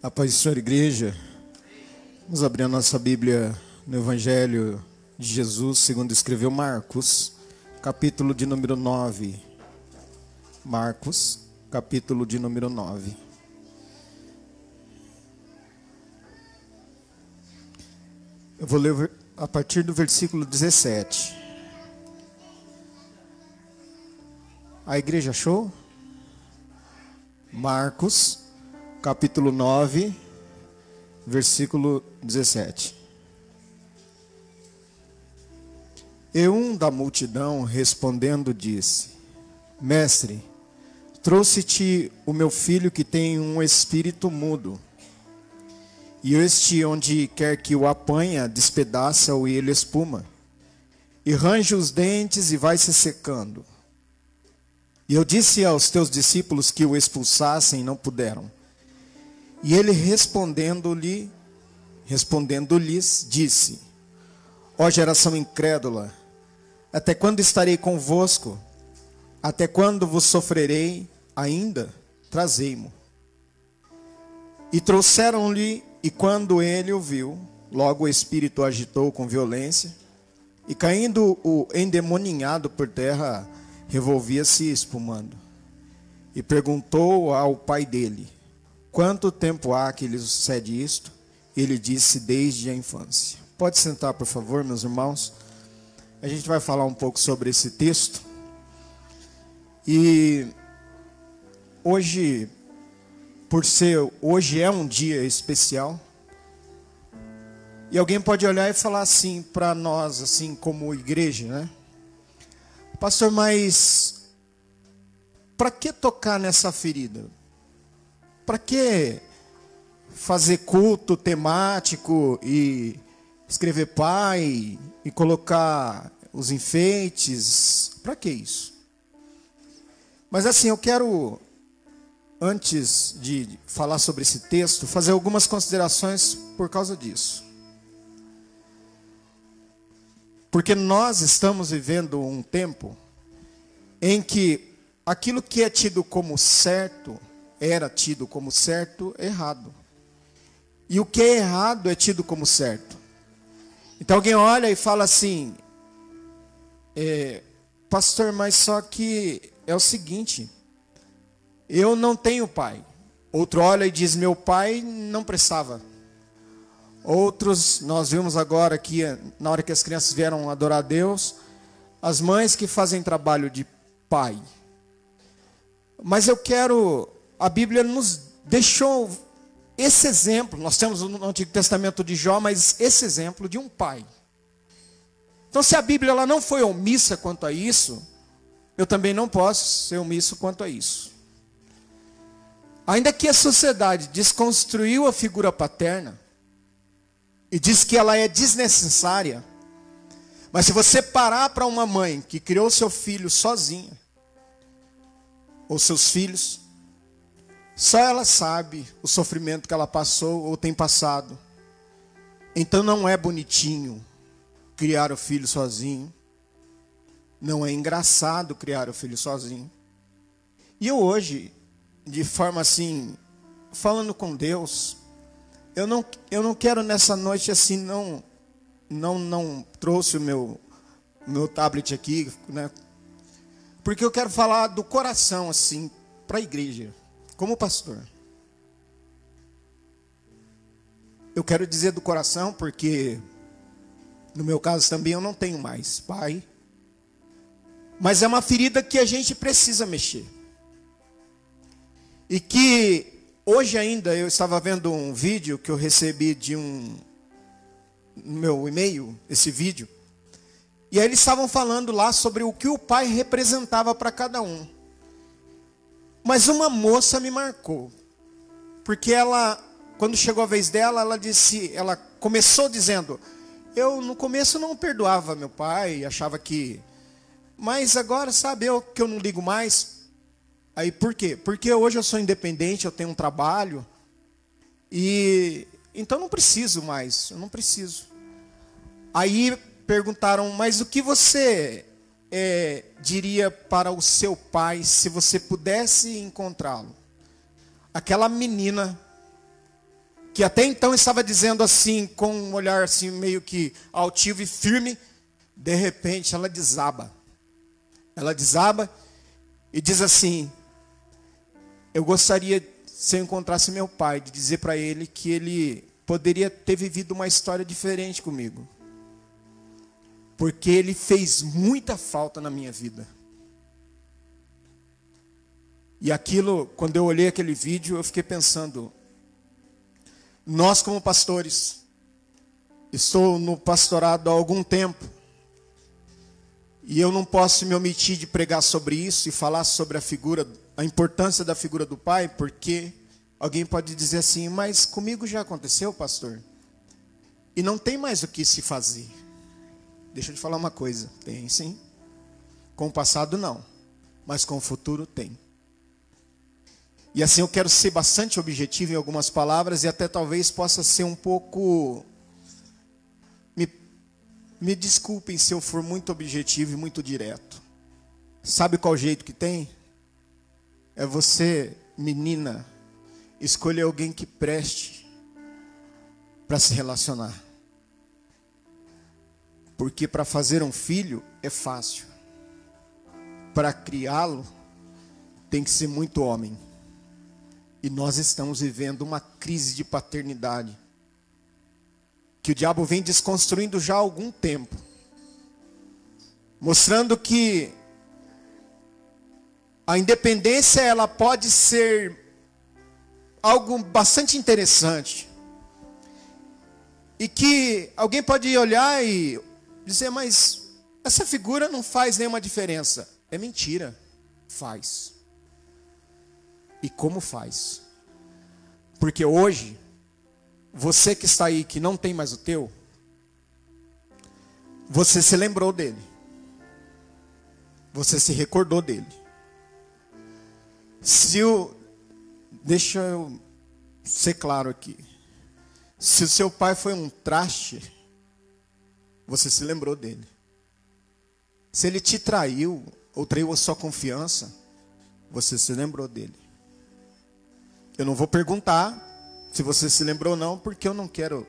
A paz do Senhor, igreja. Vamos abrir a nossa Bíblia no Evangelho de Jesus, segundo escreveu Marcos, capítulo de número 9. Marcos, capítulo de número 9. Eu vou ler a partir do versículo 17. A igreja achou? Marcos, capítulo 9, versículo 17. E um da multidão respondendo disse: Mestre, trouxe-te o meu filho que tem um espírito mudo. E este, onde quer que o apanha, despedaça-o e ele espuma. E range os dentes e vai se secando. E eu disse aos teus discípulos que o expulsassem, não puderam. E ele respondendo-lhe, respondendo-lhes, disse: Ó geração incrédula, até quando estarei convosco? Até quando vos sofrerei ainda? Trazei-mo. E trouxeram-lhe, e quando ele o viu, logo o espírito agitou com violência, e caindo o endemoninhado por terra, revolvia-se espumando. E perguntou ao pai dele: Quanto tempo há que lhe sucede isto? Ele disse: Desde a infância. Pode sentar, por favor, meus irmãos. A gente vai falar um pouco sobre esse texto. E hoje, por ser hoje é um dia especial, e alguém pode olhar e falar assim para nós, assim como igreja, né? Pastor, mas para que tocar nessa ferida? Para que fazer culto temático e escrever pai e colocar os enfeites? Para que isso? Mas assim, eu quero antes de falar sobre esse texto, fazer algumas considerações por causa disso. Porque nós estamos vivendo um tempo em que aquilo que é tido como certo, era tido como certo, errado. E o que é errado é tido como certo. Então alguém olha e fala assim, é, pastor, mas só que é o seguinte, eu não tenho pai. Outro olha e diz, meu pai não prestava. Outros, nós vimos agora que na hora que as crianças vieram adorar a Deus, as mães que fazem trabalho de pai. Mas eu quero, a Bíblia nos deixou esse exemplo, nós temos no Antigo Testamento de Jó, mas esse exemplo de um pai. Então, se a Bíblia ela não foi omissa quanto a isso, eu também não posso ser omisso quanto a isso. Ainda que a sociedade desconstruiu a figura paterna, e diz que ela é desnecessária. Mas se você parar para uma mãe que criou seu filho sozinha, ou seus filhos, só ela sabe o sofrimento que ela passou ou tem passado. Então não é bonitinho criar o filho sozinho. Não é engraçado criar o filho sozinho. E eu hoje, de forma assim, falando com Deus, eu não, eu não quero nessa noite assim, não, não, não trouxe o meu, meu tablet aqui, né? Porque eu quero falar do coração, assim, para a igreja, como pastor. Eu quero dizer do coração porque, no meu caso também, eu não tenho mais pai. Mas é uma ferida que a gente precisa mexer. E que Hoje ainda eu estava vendo um vídeo que eu recebi de um no meu e-mail, esse vídeo. E aí eles estavam falando lá sobre o que o pai representava para cada um. Mas uma moça me marcou. Porque ela, quando chegou a vez dela, ela disse, ela começou dizendo: "Eu no começo não perdoava meu pai, achava que mas agora sabe eu que eu não ligo mais, Aí por quê? Porque hoje eu sou independente, eu tenho um trabalho e então não preciso mais, eu não preciso. Aí perguntaram, mas o que você é, diria para o seu pai se você pudesse encontrá-lo? Aquela menina que até então estava dizendo assim, com um olhar assim meio que altivo e firme, de repente ela desaba. Ela desaba e diz assim: Eu gostaria, se eu encontrasse meu pai, de dizer para ele que ele poderia ter vivido uma história diferente comigo. Porque ele fez muita falta na minha vida. E aquilo, quando eu olhei aquele vídeo, eu fiquei pensando: nós, como pastores, estou no pastorado há algum tempo, e eu não posso me omitir de pregar sobre isso e falar sobre a figura, a importância da figura do pai, porque alguém pode dizer assim, mas comigo já aconteceu, pastor. E não tem mais o que se fazer. Deixa eu te falar uma coisa, tem sim. Com o passado não, mas com o futuro tem. E assim eu quero ser bastante objetivo em algumas palavras e até talvez possa ser um pouco me desculpem se eu for muito objetivo e muito direto. Sabe qual jeito que tem? É você, menina, escolher alguém que preste para se relacionar. Porque para fazer um filho é fácil. Para criá-lo tem que ser muito homem. E nós estamos vivendo uma crise de paternidade que o diabo vem desconstruindo já há algum tempo, mostrando que a independência ela pode ser algo bastante interessante. E que alguém pode olhar e dizer, mas essa figura não faz nenhuma diferença. É mentira. Faz. E como faz? Porque hoje você que está aí, que não tem mais o teu, você se lembrou dele. Você se recordou dele. Se o. Deixa eu ser claro aqui. Se o seu pai foi um traste, você se lembrou dele. Se ele te traiu, ou traiu a sua confiança, você se lembrou dele. Eu não vou perguntar se você se lembrou ou não, porque eu não quero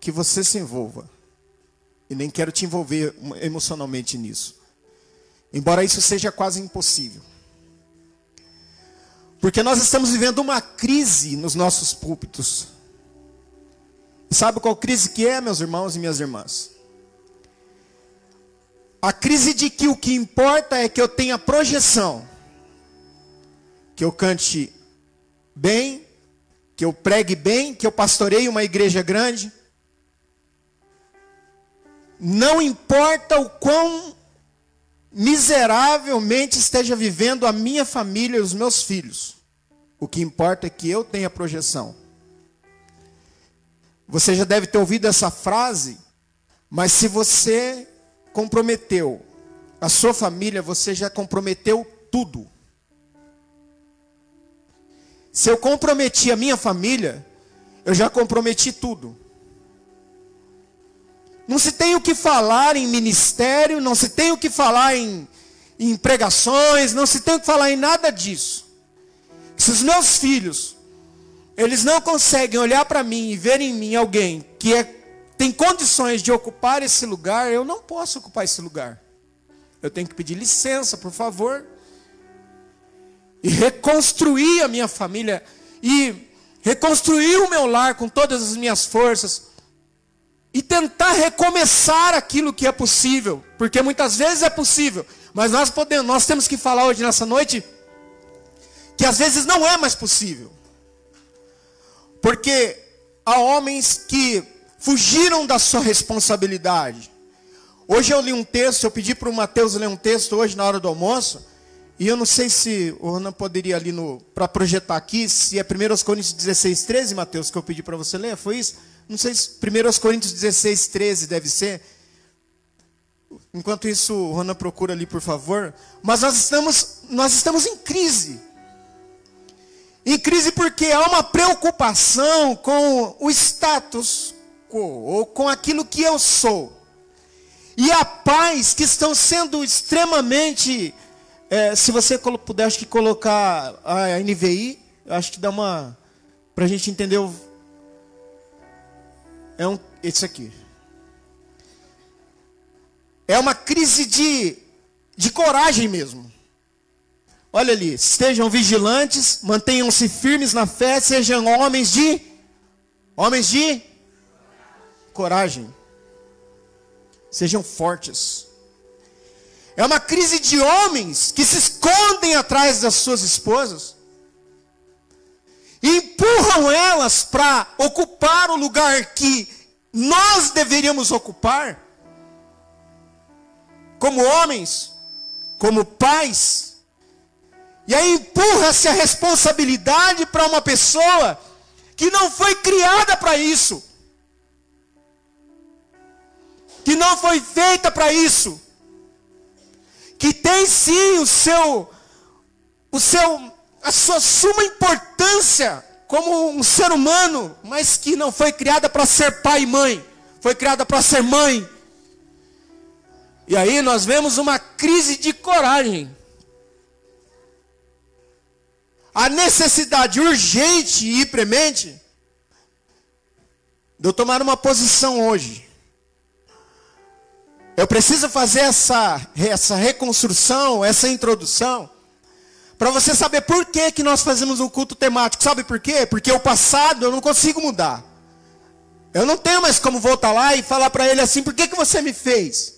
que você se envolva. E nem quero te envolver emocionalmente nisso. Embora isso seja quase impossível. Porque nós estamos vivendo uma crise nos nossos púlpitos. E sabe qual crise que é, meus irmãos e minhas irmãs? A crise de que o que importa é que eu tenha projeção. Que eu cante bem, que eu pregue bem, que eu pastoreie uma igreja grande. Não importa o quão miseravelmente esteja vivendo a minha família e os meus filhos. O que importa é que eu tenha projeção. Você já deve ter ouvido essa frase, mas se você comprometeu a sua família, você já comprometeu tudo. Se eu comprometi a minha família, eu já comprometi tudo. Não se tem o que falar em ministério, não se tem o que falar em, em pregações, não se tem o que falar em nada disso. Se os meus filhos, eles não conseguem olhar para mim e ver em mim alguém que é, tem condições de ocupar esse lugar, eu não posso ocupar esse lugar. Eu tenho que pedir licença, por favor e reconstruir a minha família e reconstruir o meu lar com todas as minhas forças e tentar recomeçar aquilo que é possível, porque muitas vezes é possível, mas nós podemos, nós temos que falar hoje nessa noite que às vezes não é mais possível. Porque há homens que fugiram da sua responsabilidade. Hoje eu li um texto, eu pedi para o Mateus ler um texto hoje na hora do almoço, e eu não sei se o Ronan poderia ali para projetar aqui, se é 1 Coríntios 16, 13, Mateus, que eu pedi para você ler, foi isso? Não sei se 1 Coríntios 16, 13 deve ser. Enquanto isso, o Ronan procura ali, por favor. Mas nós estamos, nós estamos em crise. Em crise porque há uma preocupação com o status quo, ou com aquilo que eu sou. E há pais que estão sendo extremamente é, se você puder, acho que colocar a NVI, acho que dá uma, Para a gente entender o. É um, esse aqui. É uma crise de, de coragem mesmo. Olha ali, estejam vigilantes, mantenham-se firmes na fé, sejam homens de homens de coragem. Sejam fortes. É uma crise de homens que se escondem atrás das suas esposas e empurram elas para ocupar o lugar que nós deveríamos ocupar, como homens, como pais. E aí empurra-se a responsabilidade para uma pessoa que não foi criada para isso. Que não foi feita para isso. Que tem sim o seu o seu a sua suma importância como um ser humano, mas que não foi criada para ser pai e mãe, foi criada para ser mãe. E aí nós vemos uma crise de coragem a necessidade urgente e premente de eu tomar uma posição hoje. Eu preciso fazer essa, essa reconstrução, essa introdução, para você saber por que, que nós fazemos um culto temático. Sabe por quê? Porque o passado eu não consigo mudar. Eu não tenho mais como voltar lá e falar para ele assim: por que, que você me fez?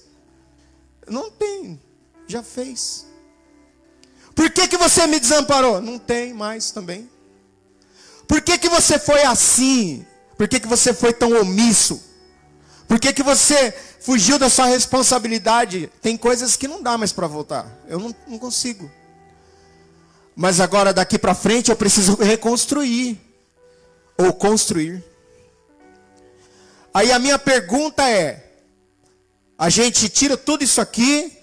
Não tem, já fez. Por que, que você me desamparou? Não tem mais também. Por que, que você foi assim? Por que, que você foi tão omisso? Por que, que você fugiu da sua responsabilidade? Tem coisas que não dá mais para voltar. Eu não, não consigo. Mas agora daqui para frente eu preciso reconstruir. Ou construir. Aí a minha pergunta é: a gente tira tudo isso aqui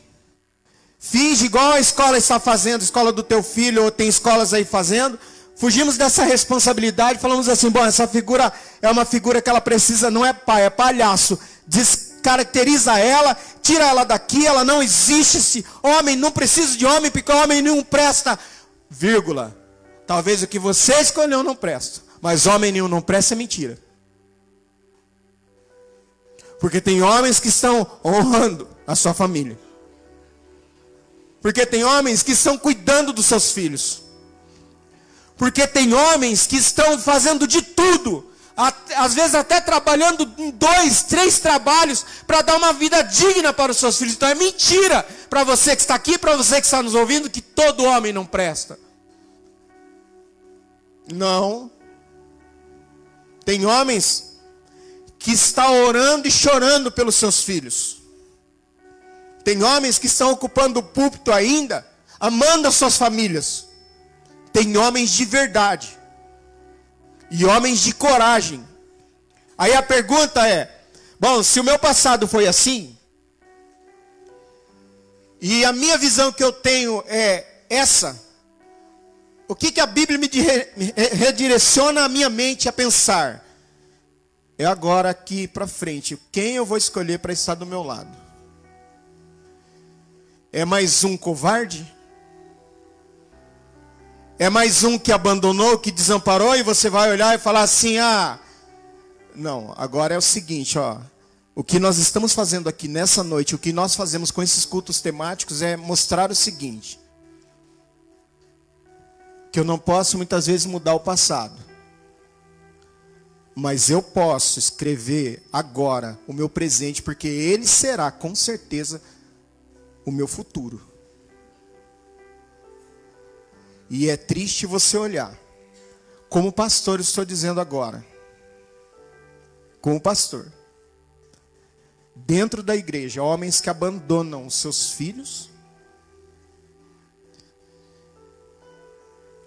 Finge igual a escola está fazendo, escola do teu filho, ou tem escolas aí fazendo. Fugimos dessa responsabilidade, falamos assim: bom, essa figura é uma figura que ela precisa, não é pai, é palhaço. Descaracteriza ela, tira ela daqui, ela não existe. Esse homem não precisa de homem, porque homem nenhum presta. Vírgula. Talvez o que você escolheu não presta, mas homem nenhum não presta é mentira. Porque tem homens que estão honrando a sua família. Porque tem homens que estão cuidando dos seus filhos. Porque tem homens que estão fazendo de tudo, às vezes até trabalhando em dois, três trabalhos, para dar uma vida digna para os seus filhos. Então é mentira para você que está aqui, para você que está nos ouvindo, que todo homem não presta. Não. Tem homens que estão orando e chorando pelos seus filhos. Tem homens que estão ocupando o púlpito ainda, amando as suas famílias. Tem homens de verdade. E homens de coragem. Aí a pergunta é: bom, se o meu passado foi assim, e a minha visão que eu tenho é essa, o que, que a Bíblia me redireciona a minha mente a pensar? É agora aqui para frente, quem eu vou escolher para estar do meu lado? É mais um covarde? É mais um que abandonou, que desamparou e você vai olhar e falar assim: "Ah, não, agora é o seguinte, ó, o que nós estamos fazendo aqui nessa noite, o que nós fazemos com esses cultos temáticos é mostrar o seguinte: que eu não posso muitas vezes mudar o passado. Mas eu posso escrever agora o meu presente, porque ele será com certeza o meu futuro. E é triste você olhar, como pastor, estou dizendo agora, como pastor, dentro da igreja, homens que abandonam os seus filhos,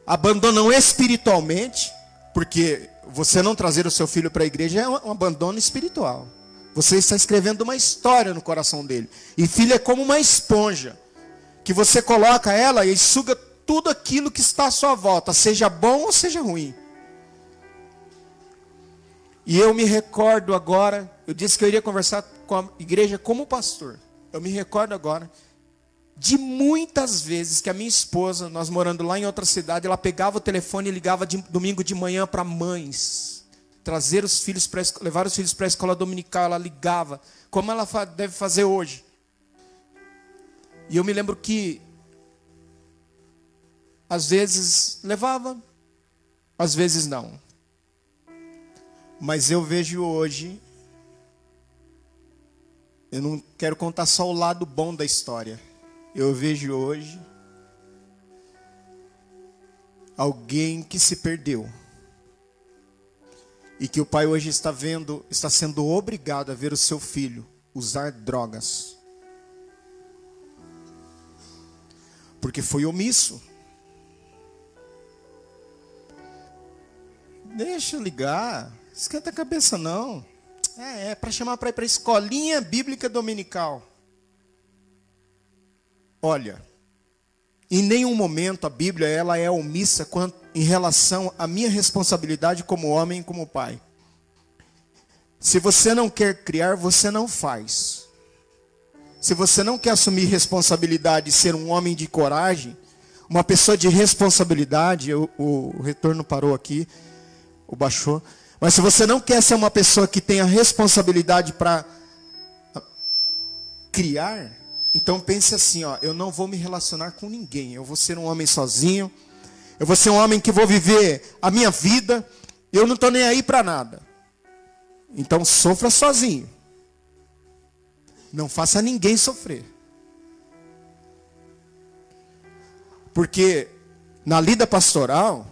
abandonam espiritualmente, porque você não trazer o seu filho para a igreja é um abandono espiritual. Você está escrevendo uma história no coração dele. E filho é como uma esponja, que você coloca ela e suga tudo aquilo que está à sua volta, seja bom ou seja ruim. E eu me recordo agora, eu disse que eu iria conversar com a igreja como pastor. Eu me recordo agora de muitas vezes que a minha esposa, nós morando lá em outra cidade, ela pegava o telefone e ligava de, domingo de manhã para mães, trazer os filhos para levar os filhos para a escola dominical, ela ligava, como ela deve fazer hoje. E eu me lembro que às vezes levava, às vezes não. Mas eu vejo hoje eu não quero contar só o lado bom da história. Eu vejo hoje alguém que se perdeu. E que o pai hoje está vendo, está sendo obrigado a ver o seu filho usar drogas. Porque foi omisso. Deixa ligar. Esquenta a cabeça não. É, é para chamar para ir para a escolinha bíblica dominical. Olha, em nenhum momento a Bíblia ela é omissa quanto, em relação à minha responsabilidade como homem e como pai. Se você não quer criar, você não faz. Se você não quer assumir responsabilidade e ser um homem de coragem, uma pessoa de responsabilidade, o, o retorno parou aqui, o baixou. Mas se você não quer ser uma pessoa que tenha responsabilidade para criar, então pense assim, ó, eu não vou me relacionar com ninguém. Eu vou ser um homem sozinho. Eu vou ser um homem que vou viver a minha vida. Eu não estou nem aí para nada. Então sofra sozinho. Não faça ninguém sofrer. Porque na lida pastoral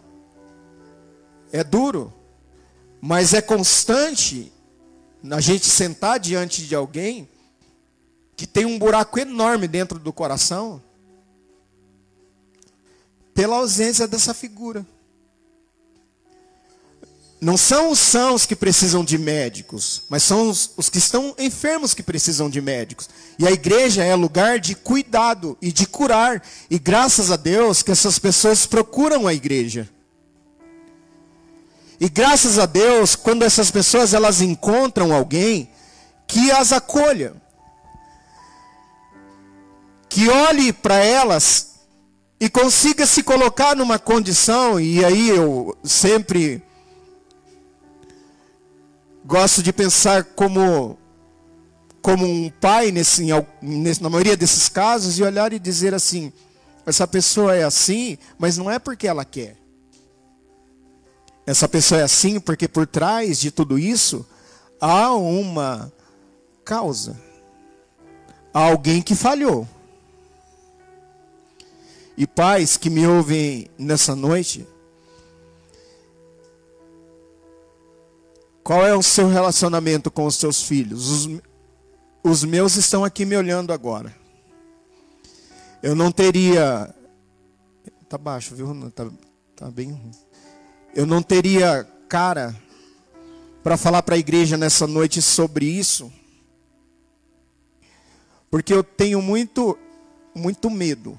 é duro. Mas é constante a gente sentar diante de alguém que tem um buraco enorme dentro do coração pela ausência dessa figura. Não são os sãos que precisam de médicos, mas são os, os, que estão enfermos que precisam de médicos. E a igreja é lugar de cuidado e de curar. E graças a Deus que essas pessoas procuram a igreja. E graças a Deus, quando essas pessoas elas encontram alguém que as acolha, que olhe para elas e consiga se colocar numa condição, e aí eu sempre gosto de pensar como como um pai nesse, na maioria desses casos e olhar e dizer assim: essa pessoa é assim, mas não é porque ela quer. Essa pessoa é assim porque por trás de tudo isso há uma causa. Há alguém que falhou. E pais que me ouvem nessa noite, qual é o seu relacionamento com os seus filhos? Os, os meus estão aqui me olhando agora. Eu não teria. Tá baixo, viu? Tá, tá bem eu não teria cara para falar para a igreja nessa noite sobre isso, porque eu tenho muito, muito medo.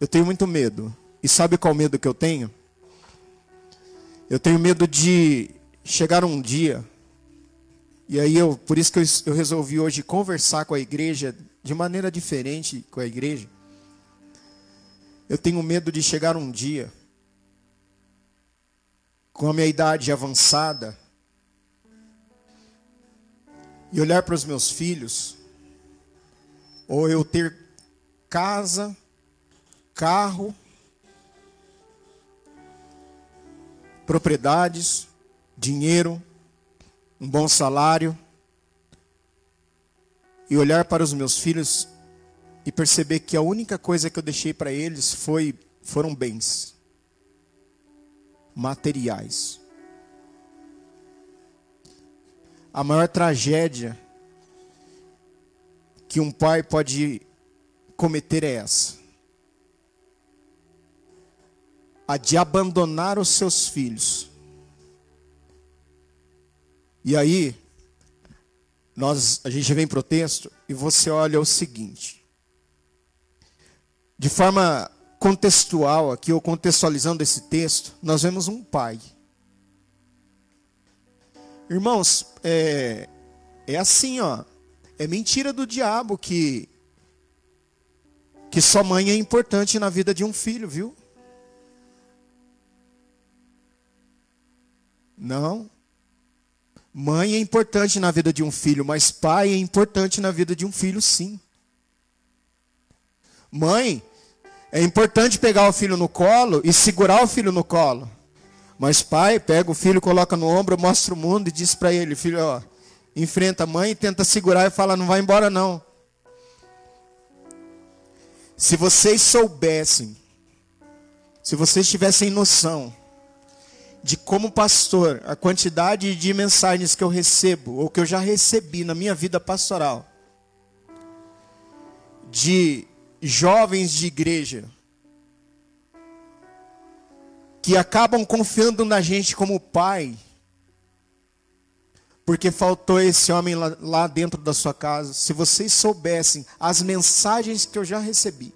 Eu tenho muito medo. E sabe qual medo que eu tenho? Eu tenho medo de chegar um dia, e aí eu, por isso que eu, eu resolvi hoje conversar com a igreja de maneira diferente com a igreja. Eu tenho medo de chegar um dia com a minha idade avançada, e olhar para os meus filhos, ou eu ter casa, carro, propriedades, dinheiro, um bom salário, e olhar para os meus filhos e perceber que a única coisa que eu deixei para eles foi foram bens materiais. A maior tragédia que um pai pode cometer é essa: a de abandonar os seus filhos. E aí, nós, a gente vem para o texto e você olha o seguinte. De forma contextual aqui, ou contextualizando esse texto, nós vemos um pai. Irmãos, é, é assim, ó. É mentira do diabo que que sua mãe é importante na vida de um filho, viu? Não. Mãe é importante na vida de um filho, mas pai é importante na vida de um filho, sim. Mãe, é importante pegar o filho no colo e segurar o filho no colo. Mas pai pega o filho, coloca no ombro, mostra o mundo e diz para ele, filho, ó, enfrenta a mãe, tenta segurar e fala, não vai embora não. Se vocês soubessem, se vocês tivessem noção de como pastor, a quantidade de mensagens que eu recebo, ou que eu já recebi na minha vida pastoral, de jovens de igreja, que acabam confiando na gente como pai, porque faltou esse homem lá, lá, dentro da sua casa. Se vocês soubessem as mensagens que eu já recebi,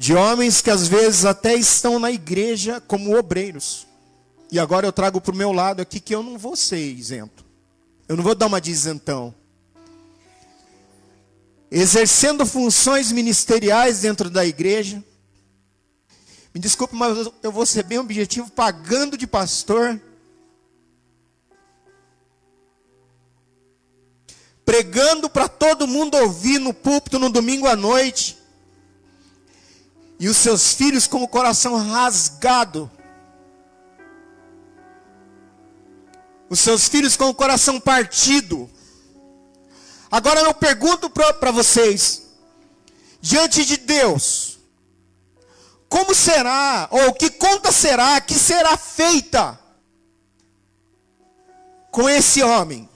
de homens que às vezes até estão na igreja como obreiros. E agora eu trago para o meu lado aqui que eu não vou ser isento. Eu não vou dar uma de isentão. Exercendo funções ministeriais dentro da igreja. Me desculpe, mas eu vou ser bem objetivo, pagando de pastor. Pregando para todo mundo ouvir no púlpito no domingo à noite e os seus filhos com o coração rasgado. Os seus filhos com o coração partido. Agora eu pergunto para vocês, diante de Deus, como será, ou que conta será, que será feita com esse homem?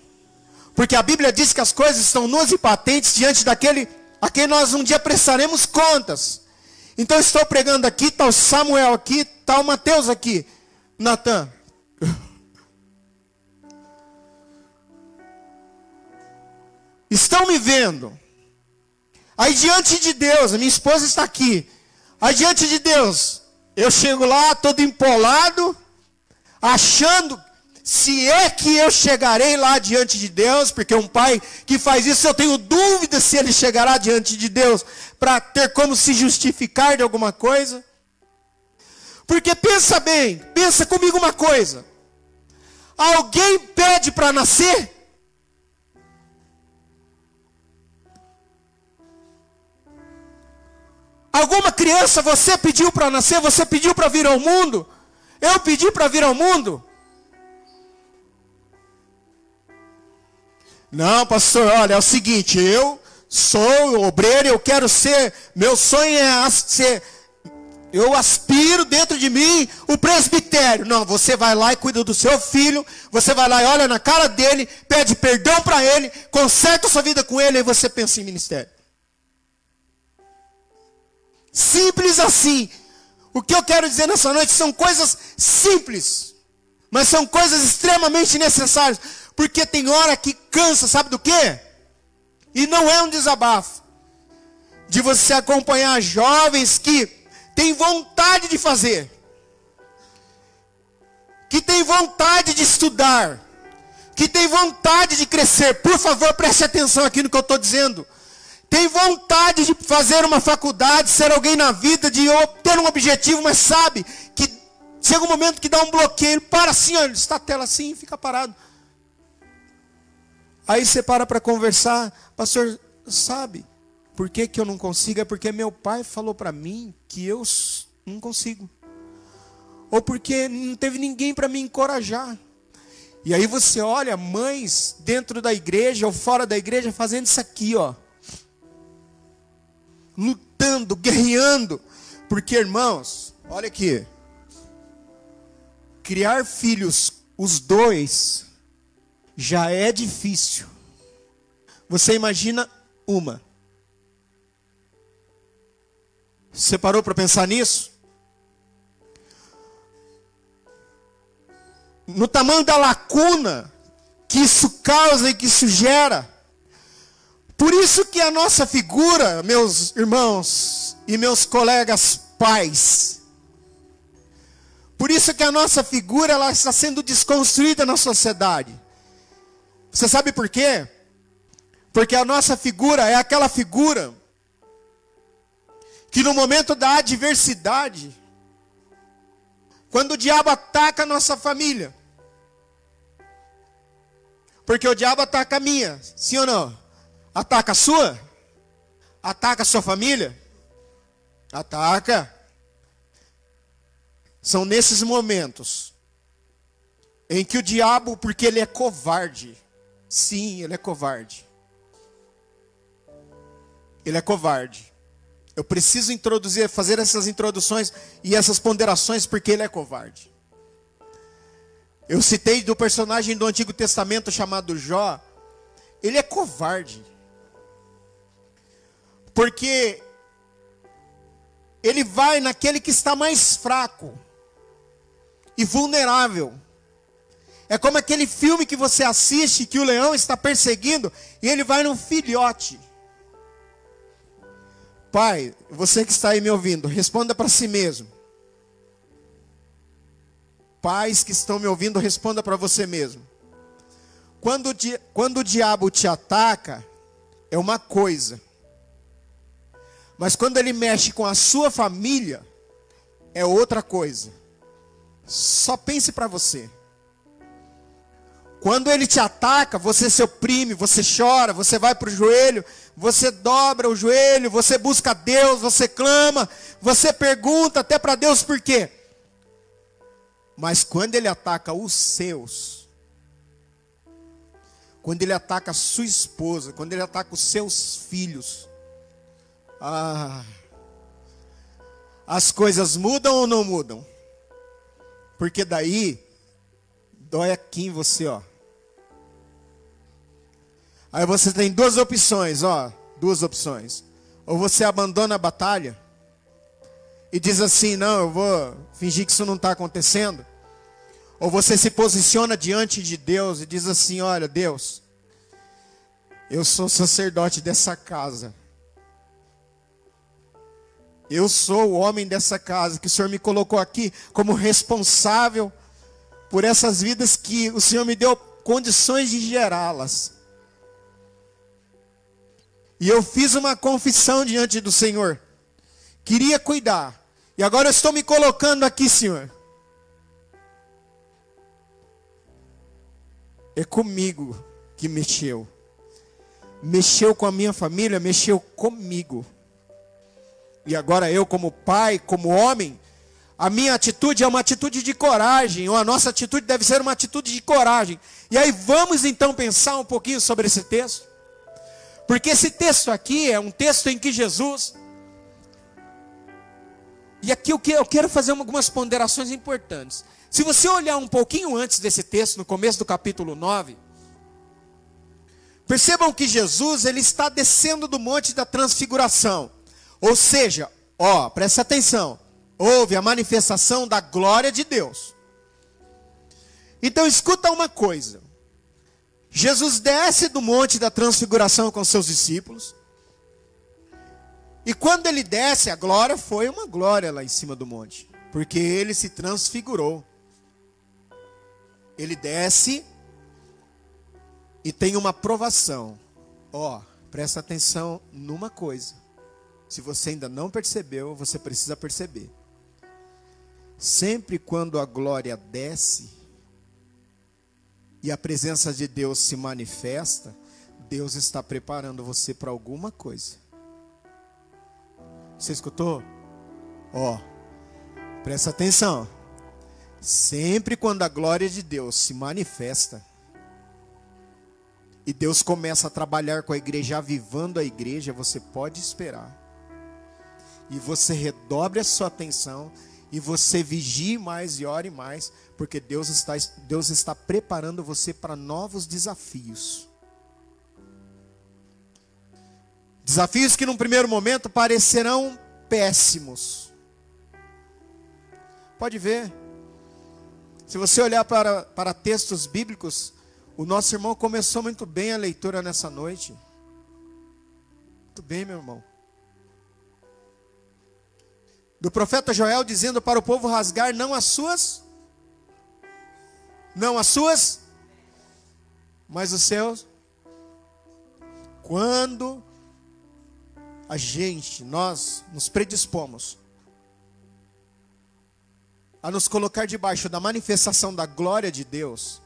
Porque a Bíblia diz que as coisas estão nuas e patentes diante daquele a quem nós um dia prestaremos contas. Então estou pregando aqui, está o Samuel aqui, está o Mateus aqui. Natan. Estão me vendo. Aí diante de Deus, a minha esposa está aqui. Aí diante de Deus, eu chego lá todo empolado, achando se é que eu chegarei lá diante de Deus, porque um pai que faz isso, eu tenho dúvida se ele chegará diante de Deus para ter como se justificar de alguma coisa. Porque pensa bem, pensa comigo uma coisa. Alguém pede para nascer? Alguma criança você pediu para nascer? Você pediu para vir ao mundo? Eu pedi para vir ao mundo? Não, pastor, olha, é o seguinte, eu sou obreiro, eu quero ser, meu sonho é ser, eu aspiro dentro de mim o presbitério. Não, você vai lá e cuida do seu filho, você vai lá e olha na cara dele, pede perdão para ele, conserta sua vida com ele e você pensa em ministério. Simples assim. O que eu quero dizer nessa noite são coisas simples, mas são coisas extremamente necessárias. Porque tem hora que cansa, sabe do quê? E não é um desabafo. De você acompanhar jovens que têm vontade de fazer. Que têm vontade de estudar. Que têm vontade de crescer. Por favor, preste atenção aqui no que eu estou dizendo. Tem vontade de fazer uma faculdade, ser alguém na vida, de ter um objetivo, mas sabe que chega um momento que dá um bloqueio, para assim, olha, está a tela assim fica parado. Aí você para para conversar, pastor, sabe por que, que eu não consigo? É porque meu pai falou para mim que eu não consigo. Ou porque não teve ninguém para me encorajar. E aí você olha mães dentro da igreja ou fora da igreja fazendo isso aqui, ó. Lutando, guerreando. Porque, irmãos, olha aqui. Criar filhos, os dois, já é difícil. Você imagina uma. Você parou para pensar nisso? No tamanho da lacuna que isso causa e que isso gera. Por isso que a nossa figura, meus irmãos e meus colegas pais, por isso que a nossa figura ela está sendo desconstruída na sociedade. Você sabe por quê? Porque a nossa figura é aquela figura que no momento da adversidade, quando o diabo ataca a nossa família, porque o diabo ataca a minha, sim ou não? Ataca a sua? Ataca a sua família? Ataca. São nesses momentos em que o diabo, porque ele é covarde, sim, ele é covarde. Ele é covarde. Eu preciso introduzir, fazer essas introduções e essas ponderações porque ele é covarde. Eu citei do personagem do Antigo Testamento chamado Jó. Ele é covarde. Porque ele vai naquele que está mais fraco e vulnerável. É como aquele filme que você assiste que o leão está perseguindo e ele vai no filhote. Pai, você que está aí me ouvindo, responda para si mesmo. Pais que estão me ouvindo, responda para você mesmo. Quando, quando o diabo te ataca, é uma coisa. Mas quando ele mexe com a sua família, é outra coisa. Só pense para você. Quando ele te ataca, você se oprime, você chora, você vai para o joelho, você dobra o joelho, você busca Deus, você clama, você pergunta até para Deus por quê? Mas quando ele ataca os seus, quando ele ataca a sua esposa, quando ele ataca os seus filhos, ah, as coisas mudam ou não mudam? Porque daí dói aqui em você, ó. Aí você tem duas opções, ó, duas opções. Ou você abandona a batalha, e diz assim: não, eu vou fingir que isso não está acontecendo. Ou você se posiciona diante de Deus e diz assim: olha, Deus, eu sou sacerdote dessa casa. Eu sou o homem dessa casa que o Senhor me colocou aqui como responsável por essas vidas que o Senhor me deu condições de gerá-las. E eu fiz uma confissão diante do Senhor. Queria cuidar. E agora eu estou me colocando aqui, Senhor. É comigo que mexeu. Mexeu com a minha família, mexeu comigo. E agora eu, como pai, como homem, a minha atitude é uma atitude de coragem, ou a nossa atitude deve ser uma atitude de coragem. E aí vamos então pensar um pouquinho sobre esse texto. Porque esse texto aqui é um texto em que Jesus e aqui eu quero fazer algumas ponderações importantes. Se você olhar um pouquinho antes desse texto, no começo do capítulo 9, percebam que Jesus ele está descendo do monte da transfiguração. Ou seja, ó, preste atenção, houve a manifestação da glória de Deus. Então escuta uma coisa. Jesus desce do monte da transfiguração com seus discípulos. E quando ele desce, a glória foi uma glória lá em cima do monte, porque ele se transfigurou. Ele desce e tem uma provação. Ó, oh, presta atenção numa coisa. Se você ainda não percebeu, você precisa perceber. Sempre quando a glória desce e a presença de Deus se manifesta, Deus está preparando você para alguma coisa. Você escutou? Ó, presta atenção. Sempre quando a glória de Deus se manifesta, e Deus começa a trabalhar com a igreja, avivando a igreja, você pode esperar. E você redobre a sua atenção, e você vigie mais e ore mais, porque Deus está, Deus está preparando você para novos desafios. Desafios que num primeiro momento parecerão péssimos. Pode ver. Se você olhar para, para textos bíblicos, o nosso irmão começou muito bem a leitura nessa noite. Muito bem, meu irmão. Do profeta Joel dizendo para o povo rasgar não as suas, não as suas, mas os seus. Quando a gente, nós nos predispomos a nos colocar debaixo da manifestação da glória de Deus,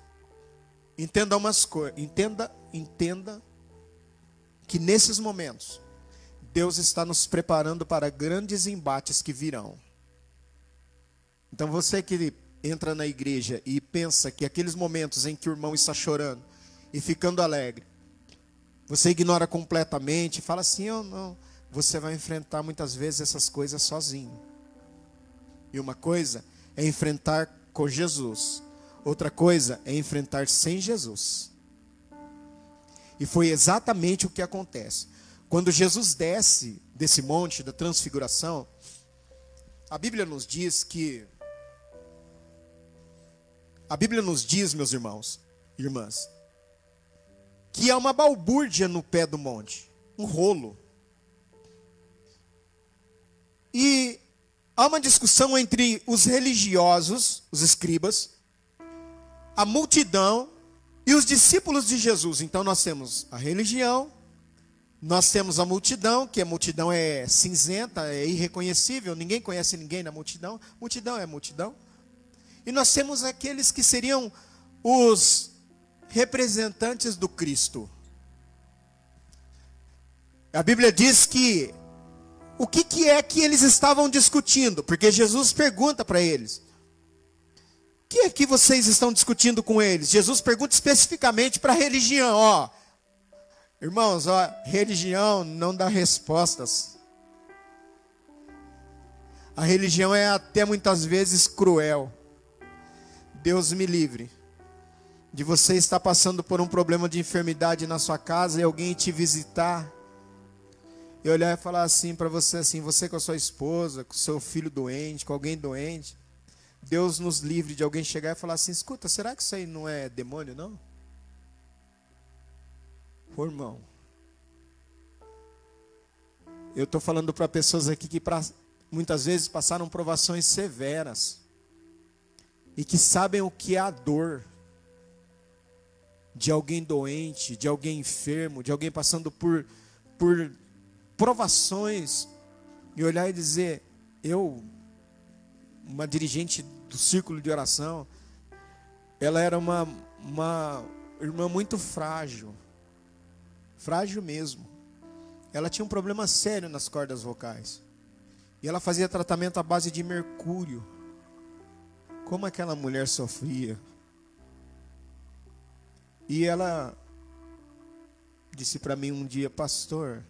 entenda umas coisas, entenda, entenda que nesses momentos Deus está nos preparando para grandes embates que virão. Então você que entra na igreja e pensa que aqueles momentos em que o irmão está chorando e ficando alegre, você ignora completamente, fala assim: "Eu não, você vai enfrentar muitas vezes essas coisas sozinho. E uma coisa é enfrentar com Jesus, outra coisa é enfrentar sem Jesus. E foi exatamente o que acontece. Quando Jesus desce desse monte da transfiguração, a Bíblia nos diz que a Bíblia nos diz, meus irmãos e irmãs, que há uma balbúrdia no pé do monte, um rolo. E há uma discussão entre os religiosos, os escribas, a multidão e os discípulos de Jesus. Então nós temos a religião, nós temos a multidão, que a multidão é cinzenta, é irreconhecível, ninguém conhece ninguém na multidão. Multidão é multidão. E nós temos aqueles que seriam os representantes do Cristo. A Bíblia diz que o que, que é que eles estavam discutindo? Porque Jesus pergunta para eles: O que é que vocês estão discutindo com eles? Jesus pergunta especificamente para a religião, ó. Irmãos, ó, religião não dá respostas. A religião é até muitas vezes cruel. Deus me livre de você estar passando por um problema de enfermidade na sua casa e alguém te visitar e olhar e falar assim para você assim, você com a sua esposa, com seu filho doente, com alguém doente, Deus nos livre de alguém chegar e falar assim, escuta, será que isso aí não é demônio não? Ô, irmão, eu estou falando para pessoas aqui que pra, muitas vezes passaram provações severas e que sabem o que é a dor de alguém doente, de alguém enfermo, de alguém passando por, por provações e olhar e dizer: eu, uma dirigente do círculo de oração, ela era uma, uma irmã muito frágil, frágil mesmo. Ela tinha um problema sério nas cordas vocais. E ela fazia tratamento à base de mercúrio. Como aquela mulher sofria. E ela disse para mim um dia, pastor,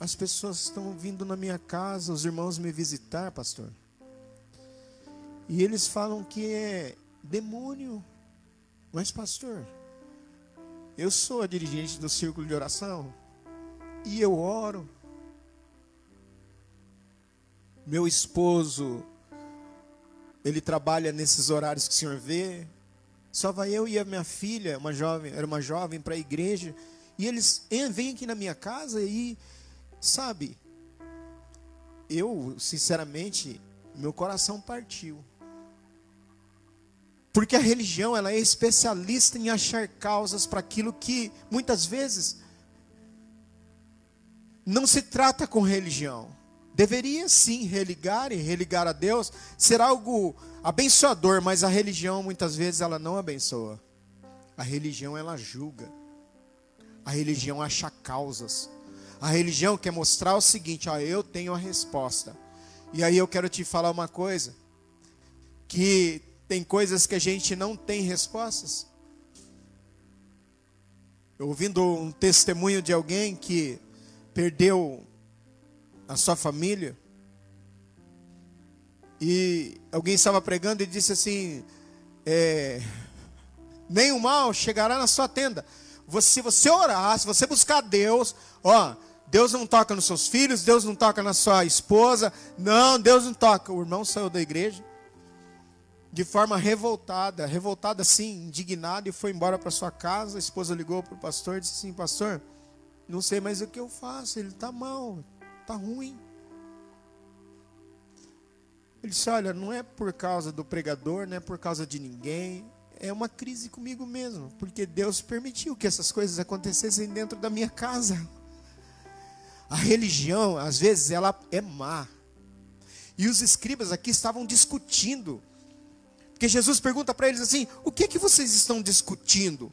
as pessoas estão vindo na minha casa, os irmãos me visitar, pastor. E eles falam que é demônio. Mas, pastor, eu sou a dirigente do círculo de oração e eu oro. Meu esposo, ele trabalha nesses horários que o senhor vê. Só vai eu e a minha filha, uma jovem, era uma jovem para a igreja, e eles vêm aqui na minha casa e Sabe, eu, sinceramente, meu coração partiu. Porque a religião, ela é especialista em achar causas para aquilo que muitas vezes não se trata com religião. Deveria sim religar e religar a Deus ser algo abençoador, mas a religião muitas vezes ela não abençoa. A religião ela julga. A religião acha causas. A religião quer mostrar o seguinte: ó, eu tenho a resposta. E aí eu quero te falar uma coisa: que tem coisas que a gente não tem respostas. Eu ouvindo um testemunho de alguém que perdeu a sua família, e alguém estava pregando e disse assim: é, nem o mal chegará na sua tenda. Se você orar, se você buscar Deus, ó, Deus não toca nos seus filhos, Deus não toca na sua esposa. Não, Deus não toca. O irmão saiu da igreja de forma revoltada, revoltada assim, indignado e foi embora para sua casa. A esposa ligou para o pastor e disse assim: Pastor, não sei mais o que eu faço, ele está mal, está ruim. Ele disse: Olha, não é por causa do pregador, não é por causa de ninguém, é uma crise comigo mesmo, porque Deus permitiu que essas coisas acontecessem dentro da minha casa. A religião, às vezes, ela é má. E os escribas aqui estavam discutindo. Porque Jesus pergunta para eles assim: o que é que vocês estão discutindo?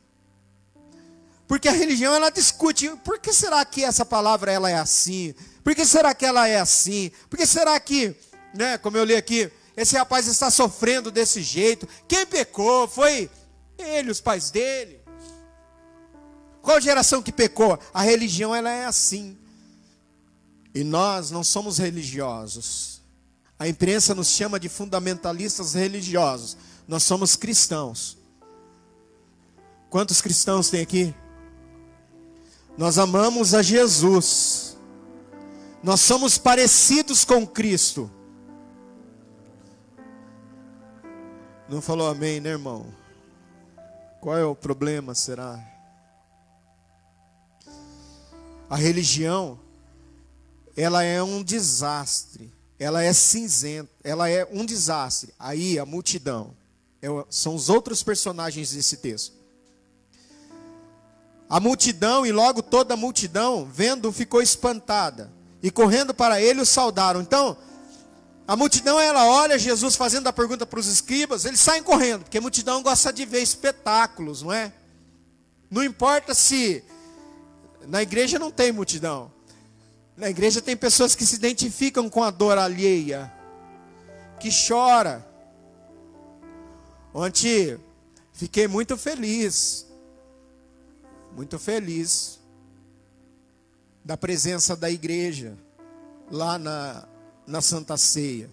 Porque a religião ela discute, por que será que essa palavra ela é assim? Por que será que ela é assim? Por que será que, né, como eu li aqui, esse rapaz está sofrendo desse jeito? Quem pecou? Foi ele, os pais dele. Qual geração que pecou? A religião ela é assim. E nós não somos religiosos. A imprensa nos chama de fundamentalistas religiosos. Nós somos cristãos. Quantos cristãos tem aqui? Nós amamos a Jesus. Nós somos parecidos com Cristo. Não falou amém, né, irmão? Qual é o problema, será? A religião, ela é um desastre. Ela é cinzenta, ela é um desastre. Aí a multidão, é, são os outros personagens desse texto. A multidão, e logo toda a multidão, vendo, ficou espantada. E correndo para ele, o saudaram. Então, a multidão, ela olha Jesus fazendo a pergunta para os escribas, eles saem correndo, porque a multidão gosta de ver espetáculos, não é? Não importa se. Na igreja não tem multidão. Na igreja tem pessoas que se identificam com a dor alheia, que chora. Ontem fiquei muito feliz muito feliz da presença da igreja lá na, na Santa Ceia.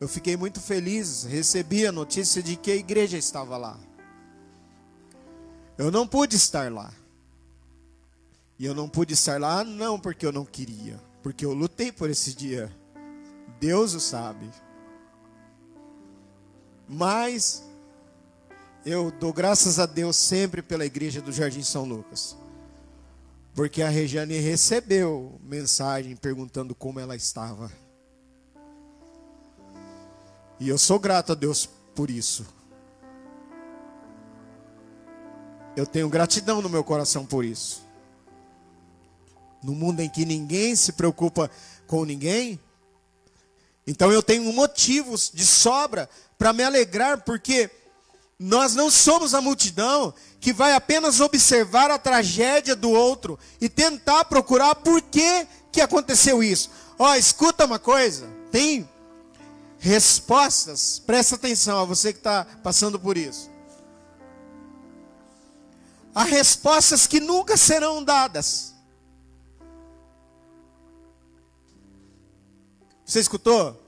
Eu fiquei muito feliz, recebi a notícia de que a igreja estava lá. Eu não pude estar lá. E eu não pude estar lá não porque eu não queria, porque eu lutei por esse dia. Deus o sabe. Mas eu dou graças a Deus sempre pela igreja do Jardim São Lucas. Porque a Regiane recebeu mensagem perguntando como ela estava. E eu sou grato a Deus por isso. Eu tenho gratidão no meu coração por isso. No mundo em que ninguém se preocupa com ninguém, então eu tenho motivos de sobra para me alegrar, porque nós não somos a multidão que vai apenas observar a tragédia do outro e tentar procurar por que, que aconteceu isso. Ó, oh, escuta uma coisa, tem respostas, presta atenção a você que está passando por isso. Há respostas que nunca serão dadas. Você escutou?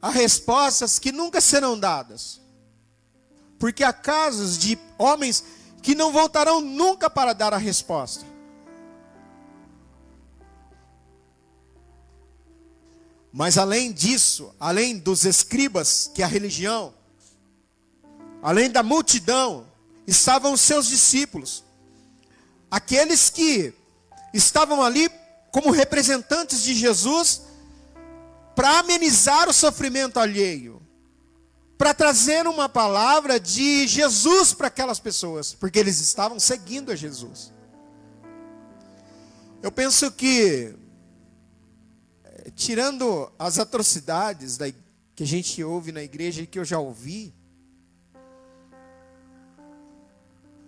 Há respostas que nunca serão dadas. Porque há casos de homens que não voltarão nunca para dar a resposta. Mas além disso, além dos escribas, que é a religião, além da multidão, estavam os seus discípulos, aqueles que estavam ali como representantes de Jesus para amenizar o sofrimento alheio para trazer uma palavra de Jesus para aquelas pessoas, porque eles estavam seguindo a Jesus. Eu penso que, eh, tirando as atrocidades da, que a gente ouve na igreja e que eu já ouvi,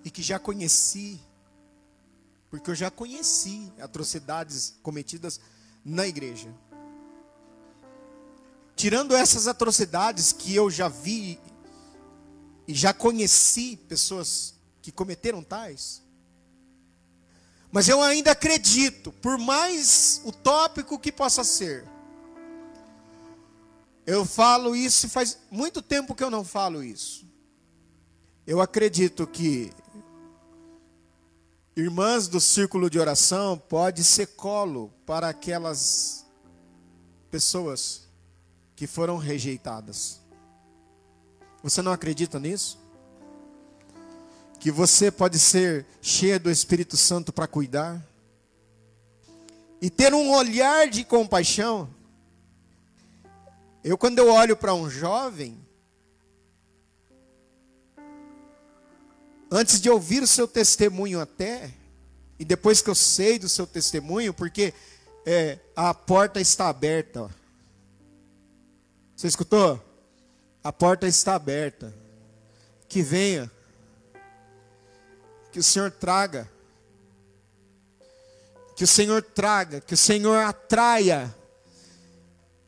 e que já conheci, porque eu já conheci atrocidades cometidas na igreja. Tirando essas atrocidades que eu já vi e já conheci pessoas que cometeram tais. Mas eu ainda acredito, por mais utópico que possa ser. Eu falo isso faz muito tempo que eu não falo isso. Eu acredito que irmãs do círculo de oração pode ser colo para aquelas pessoas que foram rejeitadas. Você não acredita nisso? Que você pode ser cheio do Espírito Santo para cuidar e ter um olhar de compaixão. Eu, quando eu olho para um jovem, antes de ouvir o seu testemunho até, e depois que eu sei do seu testemunho, porque É, a porta está aberta. Você escutou? A porta está aberta. Que venha. Que o Senhor traga. Que o Senhor traga. Que o Senhor atraia.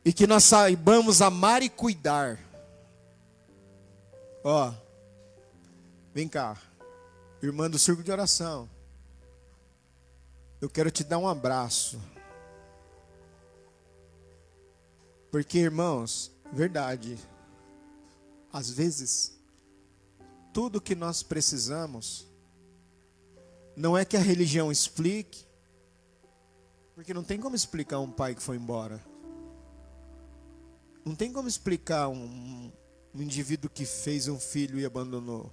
E que nós saibamos amar e cuidar. Ó. Vem cá. Irmã do círculo de oração. Eu quero te dar um abraço. Porque, irmãos, verdade. Às vezes, tudo que nós precisamos não é que a religião explique, porque não tem como explicar um pai que foi embora. Não tem como explicar um, um indivíduo que fez um filho e abandonou.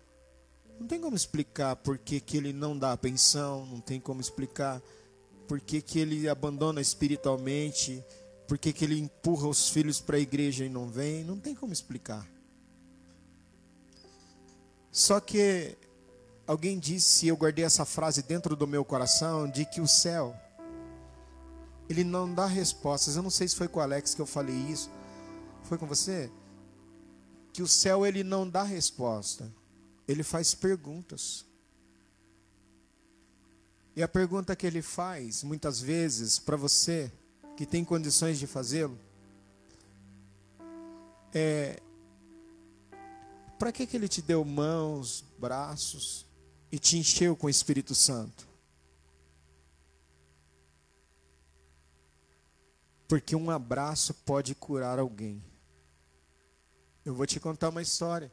Não tem como explicar por que, que ele não dá pensão, não tem como explicar por que, que ele abandona espiritualmente, por que, que ele empurra os filhos para a igreja e não vem, não tem como explicar. Só que alguém disse, eu guardei essa frase dentro do meu coração, de que o céu, ele não dá respostas. Eu não sei se foi com o Alex que eu falei isso. Foi com você? Que o céu ele não dá resposta ele faz perguntas. E a pergunta que ele faz, muitas vezes, para você que tem condições de fazê-lo, é: para que, que ele te deu mãos, braços e te encheu com o Espírito Santo? Porque um abraço pode curar alguém. Eu vou te contar uma história.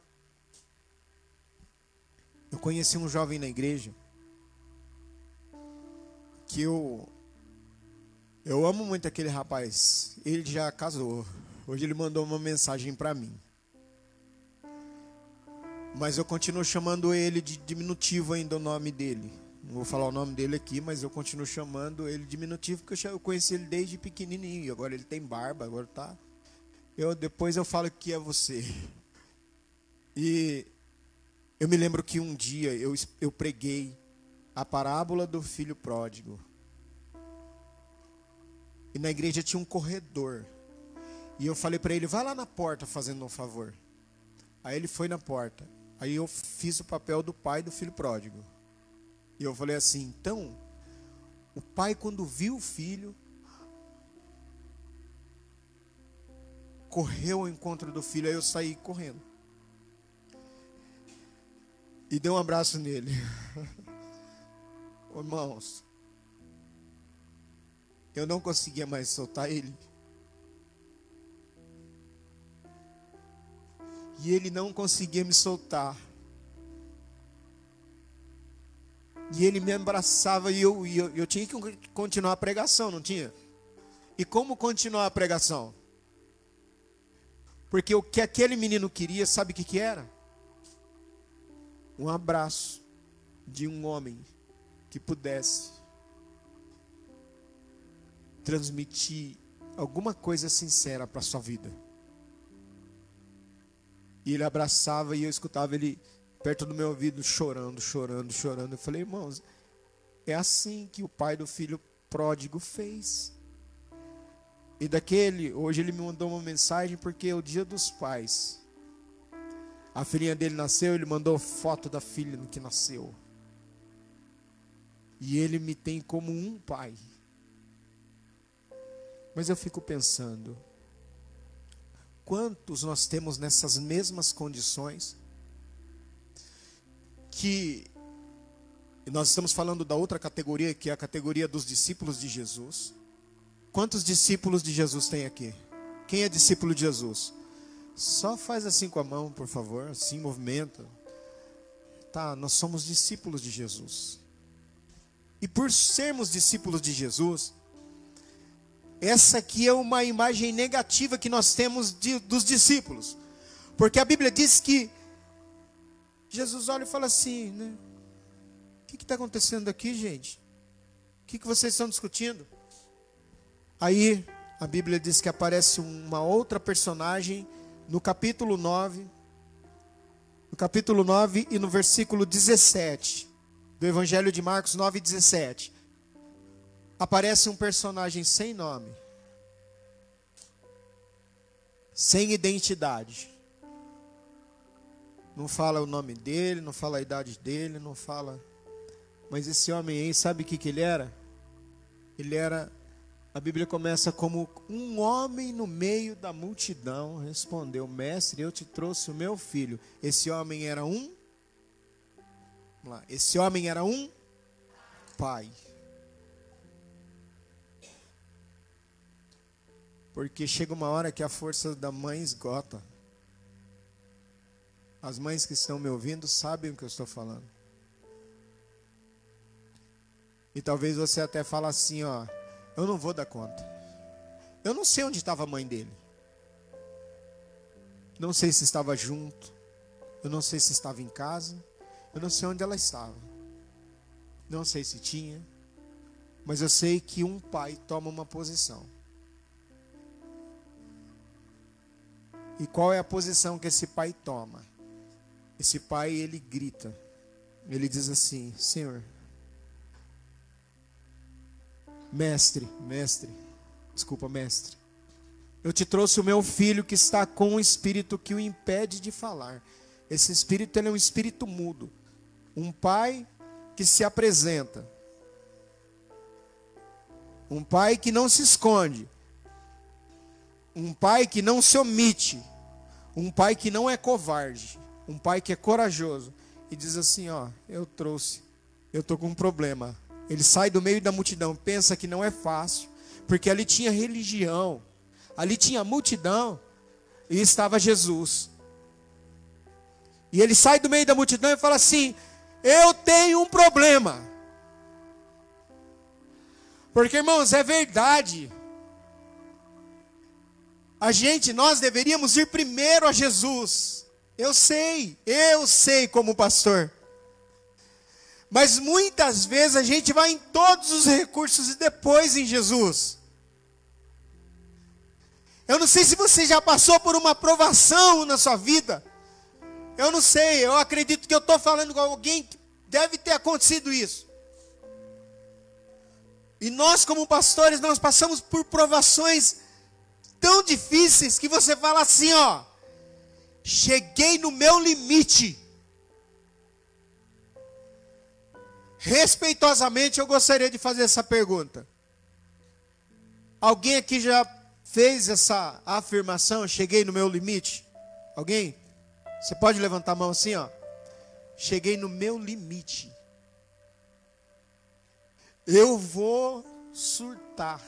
Eu conheci um jovem na igreja que eu eu amo muito aquele rapaz. Ele já casou. Hoje ele mandou uma mensagem para mim. Mas eu continuo chamando ele de diminutivo ainda o nome dele. Não vou falar o nome dele aqui, mas eu continuo chamando ele diminutivo porque eu conheci ele desde pequenininho. Agora ele tem barba, agora tá. Eu depois eu falo que é você. E eu me lembro que um dia eu, eu preguei a parábola do filho pródigo. E na igreja tinha um corredor. E eu falei para ele: vai lá na porta fazendo um favor. Aí ele foi na porta. Aí eu fiz o papel do pai do filho pródigo. E eu falei assim: então, o pai, quando viu o filho, correu ao encontro do filho. Aí eu saí correndo e deu um abraço nele. Irmãos, eu não conseguia mais soltar ele. E ele não conseguia me soltar. E ele me abraçava e eu, e eu, eu tinha que continuar a pregação, não tinha? E como continuar a pregação? Porque o que aquele menino queria, sabe o que, que era? um abraço de um homem que pudesse transmitir alguma coisa sincera para a sua vida. E ele abraçava e eu escutava ele perto do meu ouvido chorando, chorando, chorando. Eu falei, irmãos, é assim que o pai do filho pródigo fez. E daquele, hoje ele me mandou uma mensagem porque é o dia dos pais. A filhinha dele nasceu, ele mandou foto da filha que nasceu. E ele me tem como um pai. Mas eu fico pensando, quantos nós temos nessas mesmas condições que nós estamos falando da outra categoria, que é a categoria dos discípulos de Jesus. Quantos discípulos de Jesus tem aqui? Quem é discípulo de Jesus? Só faz assim com a mão, por favor, assim movimenta. Tá, nós somos discípulos de Jesus. E por sermos discípulos de Jesus, essa aqui é uma imagem negativa que nós temos de, dos discípulos. Porque a Bíblia diz que Jesus olha e fala assim, né? O que está acontecendo aqui, gente? O que, que vocês estão discutindo? Aí a Bíblia diz que aparece uma outra personagem no capítulo 9, no capítulo 9 e no versículo 17 do Evangelho de Marcos 9, 17. Aparece um personagem sem nome, sem identidade. Não fala o nome dele, não fala a idade dele, não fala. Mas esse homem aí, sabe o que, que ele era? Ele era, a Bíblia começa como um homem no meio da multidão. Respondeu, mestre, eu te trouxe o meu filho. Esse homem era um. Lá, esse homem era um pai. Porque chega uma hora que a força da mãe esgota. As mães que estão me ouvindo sabem o que eu estou falando. E talvez você até fale assim, ó, eu não vou dar conta. Eu não sei onde estava a mãe dele. Não sei se estava junto. Eu não sei se estava em casa. Eu não sei onde ela estava. Não sei se tinha. Mas eu sei que um pai toma uma posição. E qual é a posição que esse pai toma? Esse pai, ele grita. Ele diz assim: Senhor, mestre, mestre, desculpa, mestre. Eu te trouxe o meu filho que está com um espírito que o impede de falar. Esse espírito ele é um espírito mudo. Um pai que se apresenta. Um pai que não se esconde um pai que não se omite, um pai que não é covarde, um pai que é corajoso e diz assim: Ó, eu trouxe, eu tô com um problema. Ele sai do meio da multidão, pensa que não é fácil, porque ali tinha religião, ali tinha multidão e estava Jesus. E ele sai do meio da multidão e fala assim: Eu tenho um problema. Porque, irmãos, é verdade. A gente, nós deveríamos ir primeiro a Jesus. Eu sei, eu sei como pastor. Mas muitas vezes a gente vai em todos os recursos e depois em Jesus. Eu não sei se você já passou por uma provação na sua vida. Eu não sei, eu acredito que eu estou falando com alguém que deve ter acontecido isso. E nós, como pastores, nós passamos por provações tão difíceis que você fala assim, ó, cheguei no meu limite. Respeitosamente, eu gostaria de fazer essa pergunta. Alguém aqui já fez essa afirmação? Cheguei no meu limite? Alguém? Você pode levantar a mão assim, ó. Cheguei no meu limite. Eu vou surtar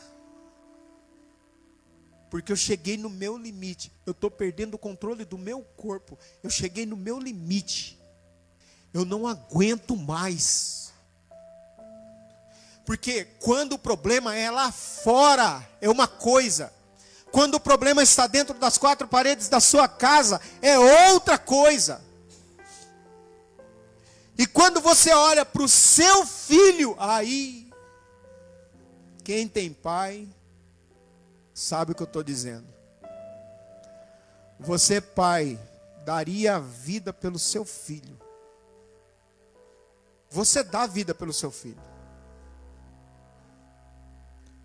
porque eu cheguei no meu limite. Eu estou perdendo o controle do meu corpo. Eu cheguei no meu limite. Eu não aguento mais. Porque quando o problema é lá fora, é uma coisa. Quando o problema está dentro das quatro paredes da sua casa, é outra coisa. E quando você olha para o seu filho, aí, quem tem pai, sabe o que eu estou dizendo. Você, pai, daria a vida pelo seu filho. Você dá a vida pelo seu filho.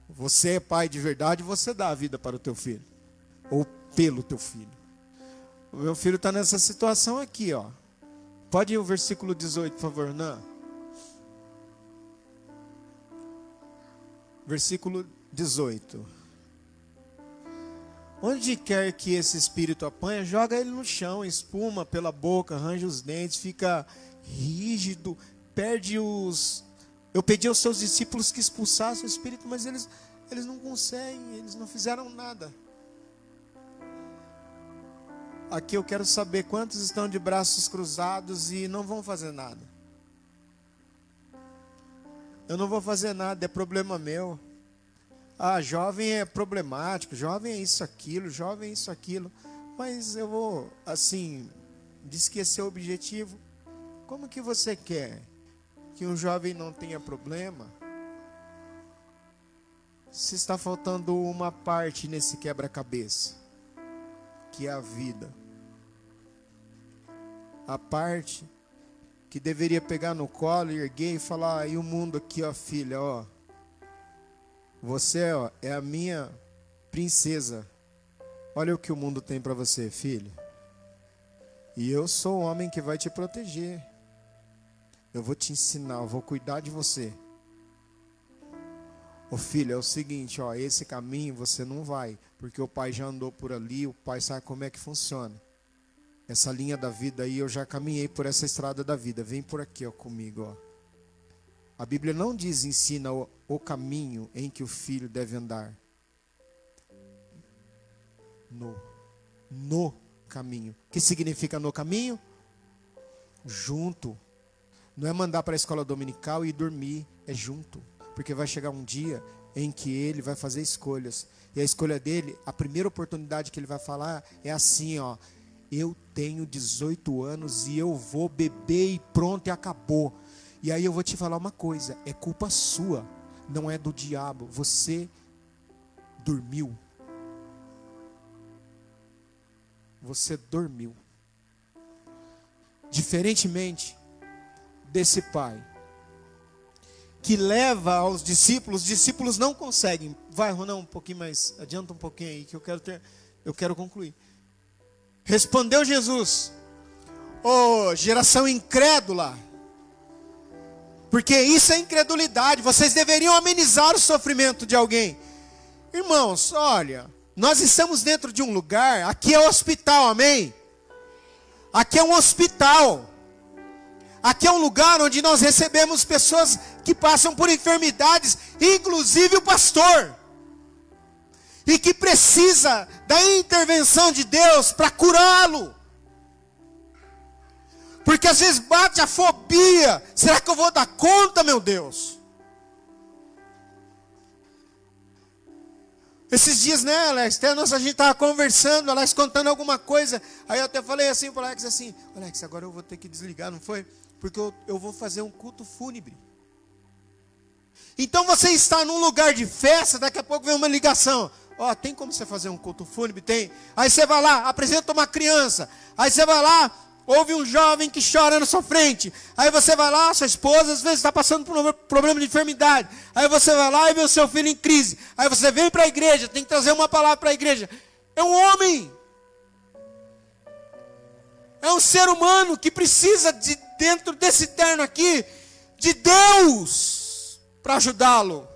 Você é pai de verdade, você dá a vida para o teu filho. Ou pelo teu filho. O meu filho está nessa situação aqui, ó. Pode ir o versículo 18, por favor, não. Versículo 18. Onde quer que esse espírito apanha, joga ele no chão, espuma pela boca, arranja os dentes, fica rígido, perde os. Eu pedi aos seus discípulos que expulsassem o espírito, mas eles, eles não conseguem, eles não fizeram nada. Aqui eu quero saber quantos estão de braços cruzados e não vão fazer nada. Eu não vou fazer nada, é problema meu. Ah, jovem é problemático, jovem é isso, aquilo, jovem é isso, aquilo. Mas eu vou, assim, de esquecer o objetivo. Como que você quer que um jovem não tenha problema? Se está faltando uma parte nesse quebra-cabeça, que é a vida. A parte que deveria pegar no colo, erguer e falar: ah, e o mundo aqui, ó, filha, ó Você ó, é a minha princesa. Olha o que o mundo tem para você, filho. E eu sou o homem que vai te proteger. Eu vou te ensinar, eu vou cuidar de você. Ô filho, é o seguinte, ó, esse caminho você não vai, porque o pai já andou por ali, o pai sabe como é que funciona. Essa linha da vida aí, eu já caminhei por essa estrada da vida. Vem por aqui, ó, comigo, ó. A Bíblia não diz ensina o, o caminho em que o filho deve andar. No no caminho. O que significa no caminho? Junto. Não é mandar para a escola dominical e dormir, é junto. Porque vai chegar um dia em que ele vai fazer escolhas. E a escolha dele, a primeira oportunidade que ele vai falar é assim, ó: eu tenho 18 anos e eu vou beber e pronto e acabou. E aí eu vou te falar uma coisa, é culpa sua, não é do diabo. Você dormiu. Você dormiu. Diferentemente desse pai que leva aos discípulos, os discípulos não conseguem. Vai, Ronão, um pouquinho mais, adianta um pouquinho aí que eu quero ter, eu quero concluir. Respondeu Jesus: Ô oh, geração incrédula, porque isso é incredulidade, vocês deveriam amenizar o sofrimento de alguém. Irmãos, olha, nós estamos dentro de um lugar, aqui é hospital, amém? Aqui é um hospital. Aqui é um lugar onde nós recebemos pessoas que passam por enfermidades, inclusive o pastor. E que precisa da intervenção de Deus para curá-lo. Porque às vezes bate a fobia. Será que eu vou dar conta, meu Deus? Esses dias, né, Alex? Até nós, a gente estava conversando, Alex contando alguma coisa. Aí eu até falei assim para Alex assim: Alex, agora eu vou ter que desligar, não foi? porque eu, eu vou fazer um culto fúnebre. Então você está num lugar de festa, daqui a pouco vem uma ligação. Ó, oh, tem como você fazer um culto fúnebre? Tem. Aí você vai lá, apresenta uma criança. Aí você vai lá, ouve um jovem que chora na sua frente. Aí você vai lá, sua esposa às vezes está passando por um problema de enfermidade. Aí você vai lá e vê o seu filho em crise. Aí você vem para a igreja, tem que trazer uma palavra para a igreja. É um homem. É um ser humano que precisa de dentro desse terno aqui de Deus para ajudá-lo.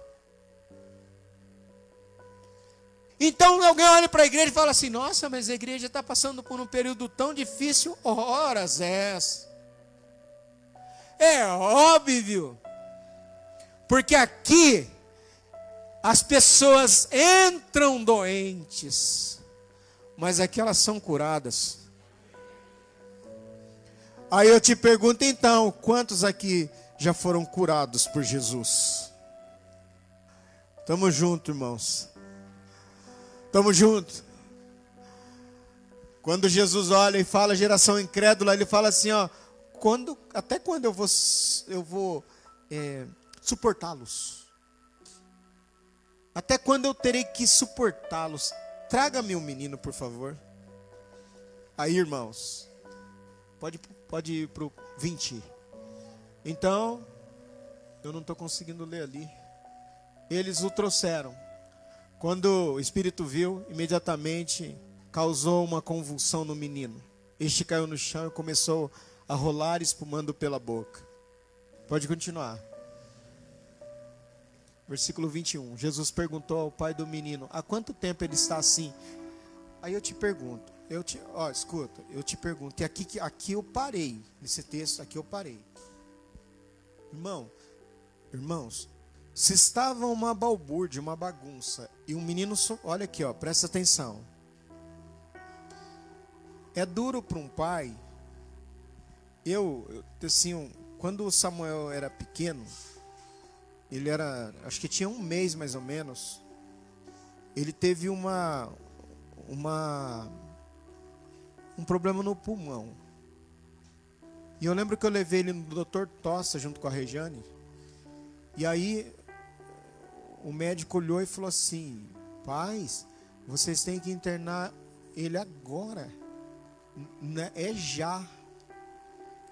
Então alguém olha para a igreja e fala assim: Nossa, mas a igreja está passando por um período tão difícil. Horas essa. É óbvio. Porque aqui as pessoas entram doentes, mas aqui elas são curadas. Aí eu te pergunto então, quantos aqui já foram curados por Jesus? Tamo junto, irmãos. Tamo junto. Quando Jesus olha e fala geração incrédula, ele fala assim, ó, quando, até quando eu vou, eu vou é, suportá-los? Até quando eu terei que suportá-los? Traga-me um menino, por favor. Aí, irmãos, pode Pode ir para o 20. Então, eu não estou conseguindo ler ali. Eles o trouxeram. Quando o espírito viu, imediatamente causou uma convulsão no menino. Este caiu no chão e começou a rolar, espumando pela boca. Pode continuar. Versículo 21. Jesus perguntou ao pai do menino: Há quanto tempo ele está assim? Aí eu te pergunto: eu te, ó, escuta, eu te pergunto, e aqui, aqui eu parei, nesse texto aqui eu parei. Irmão, irmãos, se estava uma balbúrdia, uma bagunça, e um menino, olha aqui, ó, presta atenção. É duro para um pai. Eu, assim, quando o Samuel era pequeno, ele era, acho que tinha um mês mais ou menos. Ele teve uma, uma um problema no pulmão. E eu lembro que eu levei ele no doutor Tossa junto com a Rejane. E aí o médico olhou e falou assim: Pais, vocês têm que internar ele agora. É já.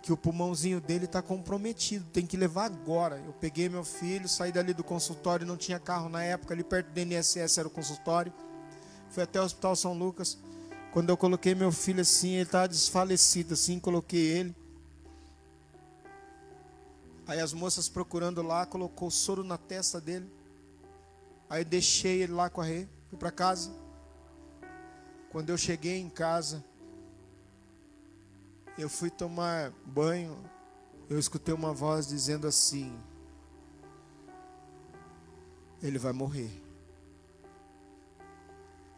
que o pulmãozinho dele está comprometido, tem que levar agora. Eu peguei meu filho, saí dali do consultório, não tinha carro na época, ali perto do INSS era o consultório. Fui até o Hospital São Lucas. Quando eu coloquei meu filho assim, ele estava desfalecido assim, coloquei ele. Aí as moças procurando lá, colocou soro na testa dele. Aí deixei ele lá correr, fui para casa. Quando eu cheguei em casa, eu fui tomar banho, eu escutei uma voz dizendo assim: Ele vai morrer.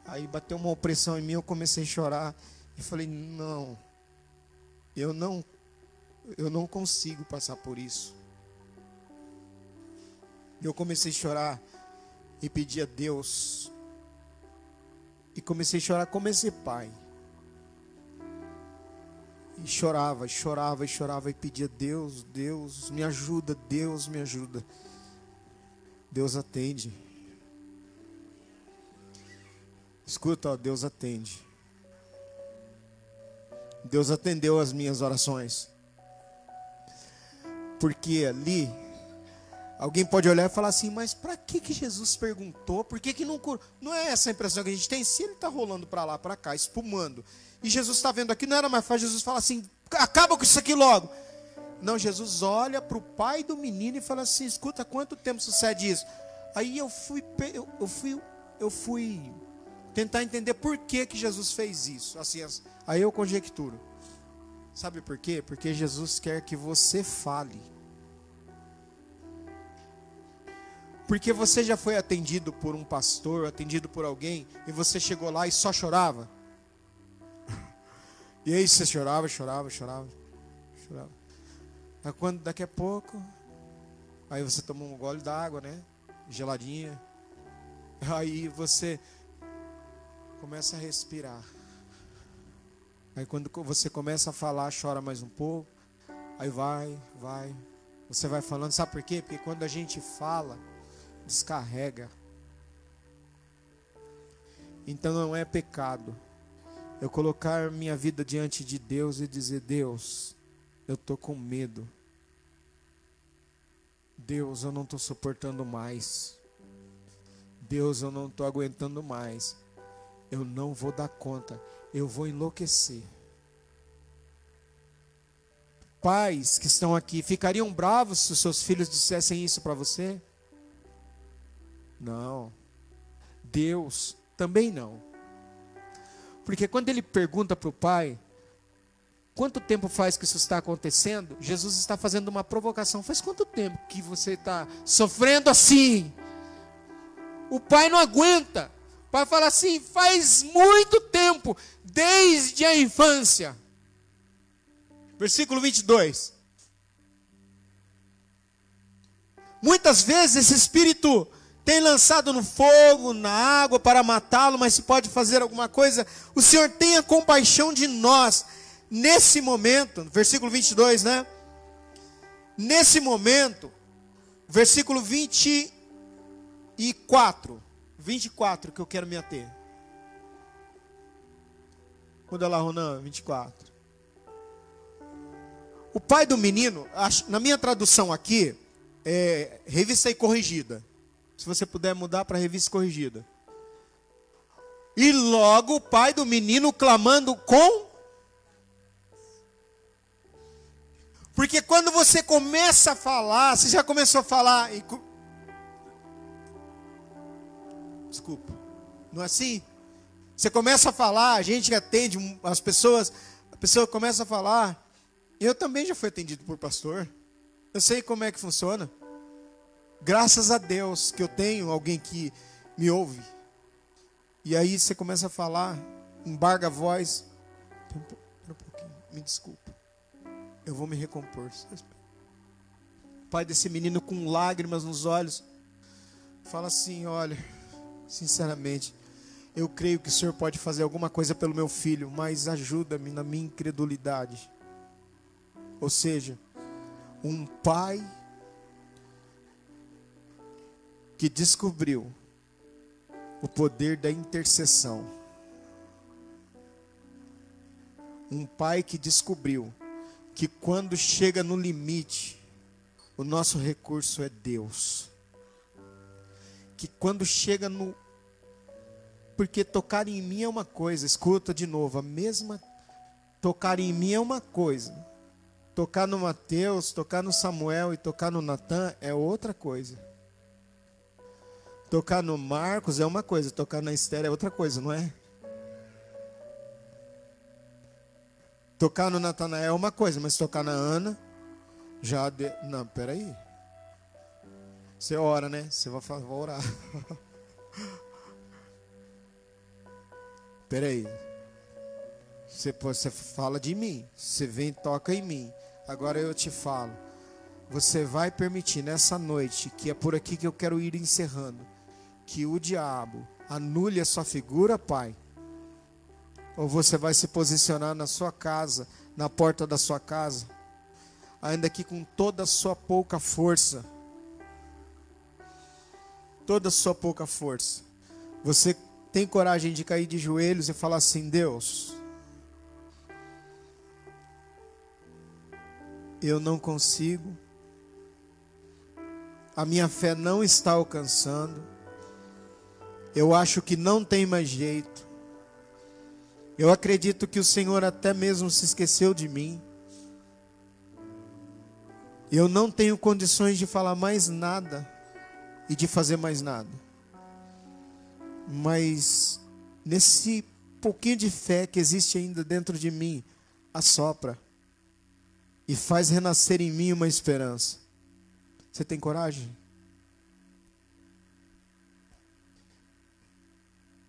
Aí bateu uma opressão em mim, eu comecei a chorar e falei: Não, eu não, eu não consigo passar por isso. Eu comecei a chorar e pedir a Deus. E comecei a chorar como esse pai. E chorava, chorava, e chorava e pedia: Deus, Deus, me ajuda, Deus, me ajuda. Deus atende. Escuta, ó, Deus atende. Deus atendeu as minhas orações. Porque ali, alguém pode olhar e falar assim: mas para que, que Jesus perguntou? Por que, que não curou? Não é essa a impressão que a gente tem? Se ele está rolando para lá, para cá, espumando, e Jesus está vendo aqui, não era mais fácil. Jesus fala assim: acaba com isso aqui logo. Não, Jesus olha para o pai do menino e fala assim: escuta, quanto tempo sucede isso? Aí eu fui, eu fui, eu fui tentar entender por que, que Jesus fez isso. Assim, aí eu conjecturo. Sabe por quê? Porque Jesus quer que você fale. Porque você já foi atendido por um pastor, atendido por alguém, e você chegou lá e só chorava? E aí você chorava, chorava, chorava, chorava. Aí quando daqui a pouco, aí você toma um gole d'água, né? Geladinha. Aí você começa a respirar. Aí quando você começa a falar, chora mais um pouco. Aí vai, vai. Você vai falando, sabe por quê? Porque quando a gente fala, descarrega. Então não é pecado eu colocar minha vida diante de Deus e dizer: Deus, eu estou com medo. Deus, eu não estou suportando mais. Deus, eu não estou aguentando mais. Eu não vou dar conta. Eu vou enlouquecer. Pais que estão aqui ficariam bravos se seus filhos dissessem isso para você? Não. Deus também não. Porque quando ele pergunta para o pai, quanto tempo faz que isso está acontecendo? Jesus está fazendo uma provocação. Faz quanto tempo que você está sofrendo assim? O pai não aguenta. O pai fala assim: faz muito tempo, desde a infância. Versículo 22. Muitas vezes esse espírito tem lançado no fogo, na água para matá-lo, mas se pode fazer alguma coisa, o Senhor tenha compaixão de nós. Nesse momento, versículo 22, né? Nesse momento, versículo 24, 24 que eu quero me ater. Muda lá, Ronan, 24. O pai do menino, na minha tradução aqui, é revista e corrigida. Se você puder mudar para a revista corrigida. E logo o pai do menino clamando com. Porque quando você começa a falar, você já começou a falar. E... Desculpa. Não é assim? Você começa a falar, a gente atende as pessoas, a pessoa começa a falar. Eu também já fui atendido por pastor. Eu sei como é que funciona. Graças a Deus que eu tenho alguém que me ouve. E aí você começa a falar, embarga a voz. Um pouquinho, me desculpa. Eu vou me recompor. Pai desse menino com lágrimas nos olhos, fala assim: Olha, sinceramente, eu creio que o Senhor pode fazer alguma coisa pelo meu filho, mas ajuda-me na minha incredulidade. Ou seja, um pai que descobriu o poder da intercessão. Um pai que descobriu que quando chega no limite, o nosso recurso é Deus. Que quando chega no. Porque tocar em mim é uma coisa, escuta de novo, a mesma. Tocar em mim é uma coisa. Tocar no Mateus, tocar no Samuel e tocar no Natan é outra coisa. Tocar no Marcos é uma coisa, tocar na Esther é outra coisa, não é? Tocar no Natanael é uma coisa, mas tocar na Ana, já. De... Não, peraí. Você ora, né? Você vai, vai orar. peraí. Você, você fala de mim. Você vem e toca em mim. Agora eu te falo. Você vai permitir nessa noite, que é por aqui que eu quero ir encerrando, que o diabo anule a sua figura, Pai ou você vai se posicionar na sua casa, na porta da sua casa, ainda que com toda a sua pouca força. Toda a sua pouca força. Você tem coragem de cair de joelhos e falar assim: Deus, eu não consigo, a minha fé não está alcançando, eu acho que não tem mais jeito, eu acredito que o Senhor até mesmo se esqueceu de mim. Eu não tenho condições de falar mais nada e de fazer mais nada. Mas nesse pouquinho de fé que existe ainda dentro de mim, assopra e faz renascer em mim uma esperança. Você tem coragem?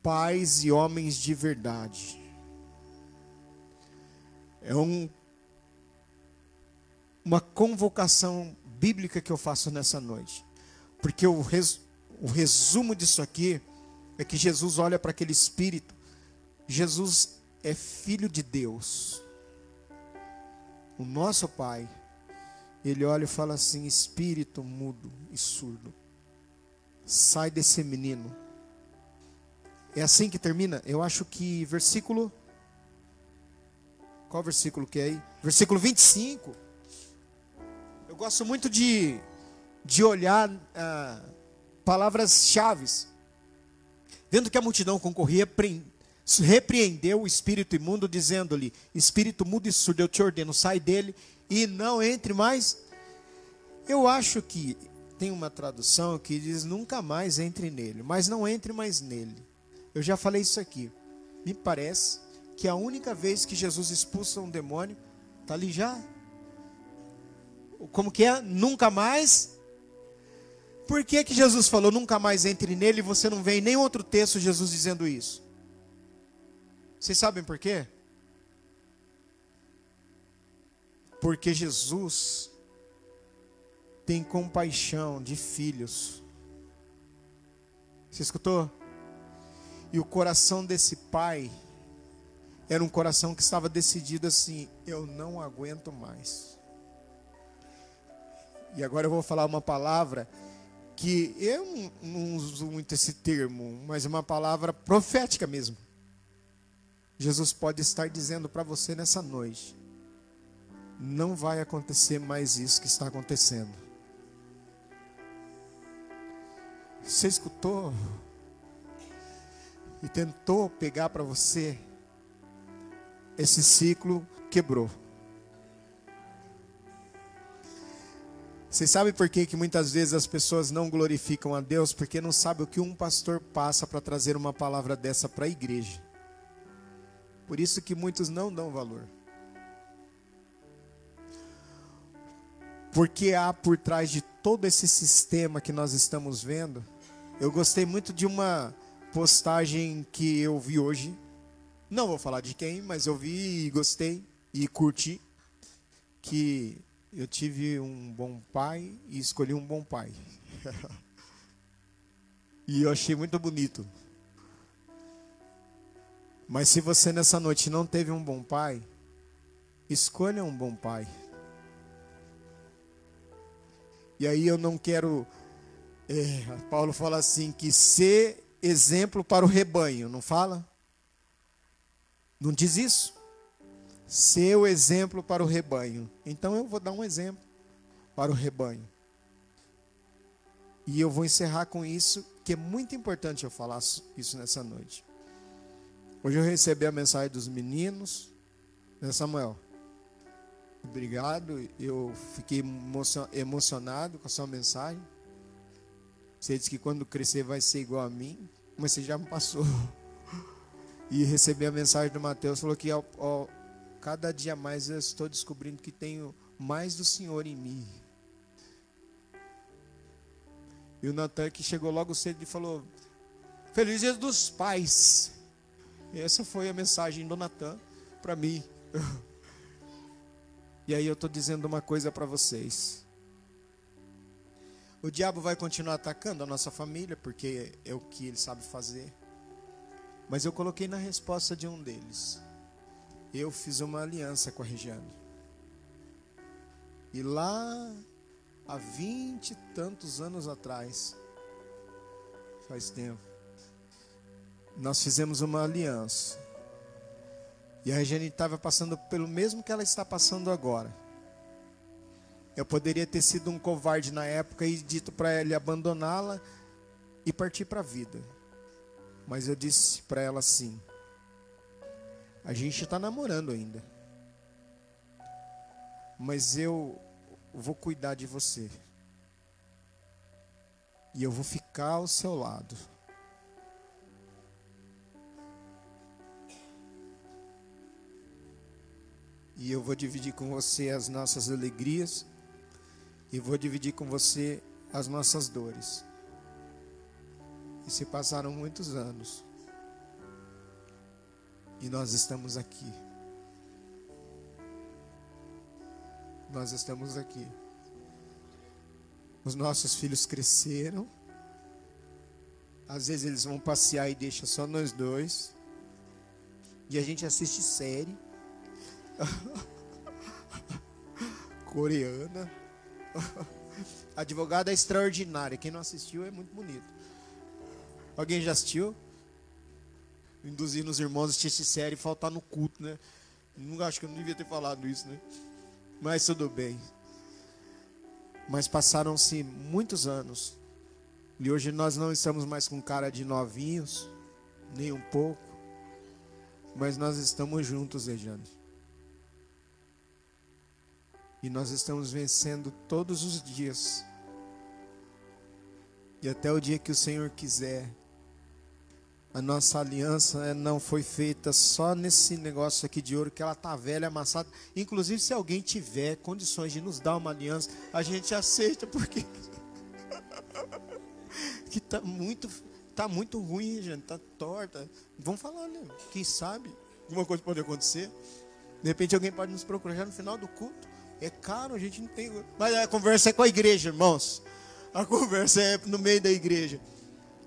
Pais e homens de verdade é um, uma convocação bíblica que eu faço nessa noite. Porque o, res, o resumo disso aqui é que Jesus olha para aquele espírito. Jesus é filho de Deus. O nosso Pai, ele olha e fala assim: espírito mudo e surdo, sai desse menino. É assim que termina? Eu acho que versículo qual versículo que é aí? Versículo 25. Eu gosto muito de, de olhar ah, palavras-chave. Vendo que a multidão concorria, repreendeu o espírito imundo, dizendo-lhe: Espírito mudo e surdo, eu te ordeno, sai dele e não entre mais. Eu acho que tem uma tradução que diz: Nunca mais entre nele, mas não entre mais nele. Eu já falei isso aqui. Me parece que a única vez que Jesus expulsa um demônio, está ali já. Como que é? Nunca mais. Por que, que Jesus falou nunca mais entre nele e você não vê em nenhum outro texto Jesus dizendo isso? Vocês sabem por quê? Porque Jesus tem compaixão de filhos. Você escutou? E o coração desse pai era um coração que estava decidido assim: eu não aguento mais. E agora eu vou falar uma palavra que eu não uso muito esse termo, mas é uma palavra profética mesmo. Jesus pode estar dizendo para você nessa noite: não vai acontecer mais isso que está acontecendo. Você escutou e tentou pegar para você esse ciclo quebrou. Vocês sabem por que, que muitas vezes as pessoas não glorificam a Deus? Porque não sabem o que um pastor passa para trazer uma palavra dessa para a igreja. Por isso que muitos não dão valor. Porque há por trás de todo esse sistema que nós estamos vendo, eu gostei muito de uma postagem que eu vi hoje não vou falar de quem, mas eu vi e gostei e curti que eu tive um bom pai e escolhi um bom pai. e eu achei muito bonito. Mas se você nessa noite não teve um bom pai, escolha um bom pai. E aí eu não quero. É, Paulo fala assim: que ser exemplo para o rebanho, não fala? Não diz isso. ser o exemplo para o rebanho. Então eu vou dar um exemplo para o rebanho. E eu vou encerrar com isso, que é muito importante eu falar isso nessa noite. Hoje eu recebi a mensagem dos meninos, né, Samuel? Obrigado, eu fiquei emocionado com a sua mensagem. Você disse que quando crescer vai ser igual a mim, mas você já me passou. E recebi a mensagem do Mateus, falou que ó, cada dia mais eu estou descobrindo que tenho mais do Senhor em mim. E o Natan que chegou logo cedo e falou: Feliz dia dos pais. E essa foi a mensagem do Natan para mim. E aí eu estou dizendo uma coisa para vocês. O diabo vai continuar atacando a nossa família, porque é o que ele sabe fazer. Mas eu coloquei na resposta de um deles. Eu fiz uma aliança com a Regiane. E lá, há vinte e tantos anos atrás, faz tempo, nós fizemos uma aliança. E a Regiane estava passando pelo mesmo que ela está passando agora. Eu poderia ter sido um covarde na época e dito para ele abandoná-la e partir para a vida. Mas eu disse para ela assim: a gente está namorando ainda. Mas eu vou cuidar de você. E eu vou ficar ao seu lado. E eu vou dividir com você as nossas alegrias. E vou dividir com você as nossas dores. E se passaram muitos anos. E nós estamos aqui. Nós estamos aqui. Os nossos filhos cresceram. Às vezes eles vão passear e deixam só nós dois. E a gente assiste série. Coreana. Advogada extraordinária. Quem não assistiu é muito bonito. Alguém já assistiu? Induzindo os irmãos a assistir série e faltar no culto, né? Não acho que eu não devia ter falado isso, né? Mas tudo bem. Mas passaram-se muitos anos. E hoje nós não estamos mais com cara de novinhos, nem um pouco. Mas nós estamos juntos, Rejane. E nós estamos vencendo todos os dias. E até o dia que o Senhor quiser, a nossa aliança não foi feita só nesse negócio aqui de ouro que ela tá velha, amassada. Inclusive, se alguém tiver condições de nos dar uma aliança, a gente aceita porque que tá muito tá muito ruim, gente, tá torta. Vamos falar, né? Quem sabe alguma coisa pode acontecer. De repente alguém pode nos procurar já no final do culto. É caro, a gente não tem. Mas a conversa é com a igreja, irmãos. A conversa é no meio da igreja.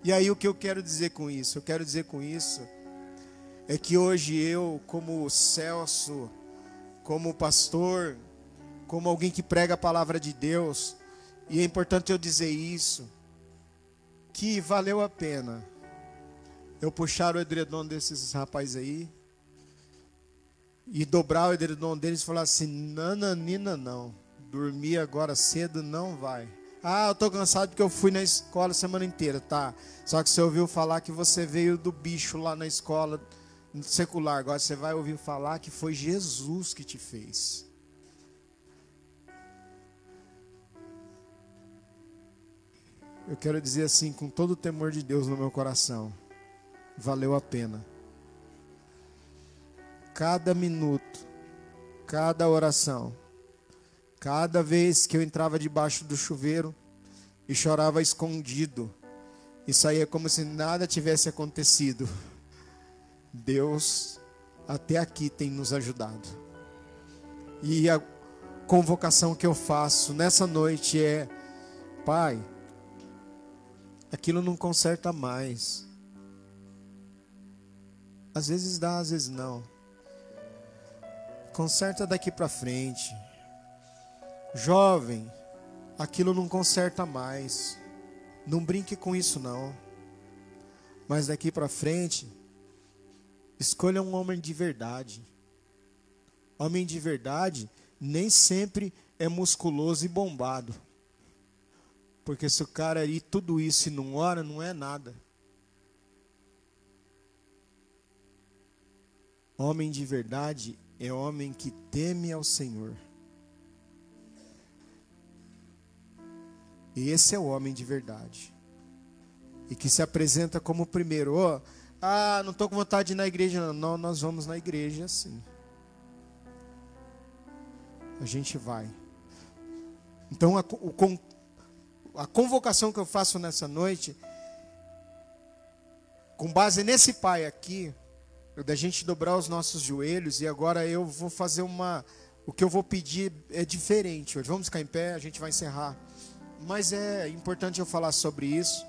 E aí o que eu quero dizer com isso? Eu quero dizer com isso é que hoje eu, como Celso, como pastor, como alguém que prega a palavra de Deus, e é importante eu dizer isso, que valeu a pena eu puxar o edredom desses rapazes aí e dobrar o edredom deles e falar assim: nananina não, dormir agora cedo não vai. Ah, eu tô cansado porque eu fui na escola a semana inteira, tá? Só que você ouviu falar que você veio do bicho lá na escola secular. Agora você vai ouvir falar que foi Jesus que te fez. Eu quero dizer assim, com todo o temor de Deus no meu coração, valeu a pena. Cada minuto, cada oração, Cada vez que eu entrava debaixo do chuveiro e chorava escondido, e saía como se nada tivesse acontecido, Deus até aqui tem nos ajudado. E a convocação que eu faço nessa noite é: Pai, aquilo não conserta mais. Às vezes dá, às vezes não. Conserta daqui para frente. Jovem, aquilo não conserta mais. Não brinque com isso não. Mas daqui para frente, escolha um homem de verdade. Homem de verdade nem sempre é musculoso e bombado. Porque se o cara aí tudo isso e não ora, não é nada. Homem de verdade é homem que teme ao Senhor. E esse é o homem de verdade. E que se apresenta como o primeiro. Oh, ah, não estou com vontade de ir na igreja. Não, nós vamos na igreja sim. A gente vai. Então, a, o, a convocação que eu faço nessa noite, com base nesse pai aqui, da gente dobrar os nossos joelhos, e agora eu vou fazer uma. O que eu vou pedir é diferente hoje. Vamos ficar em pé, a gente vai encerrar. Mas é importante eu falar sobre isso.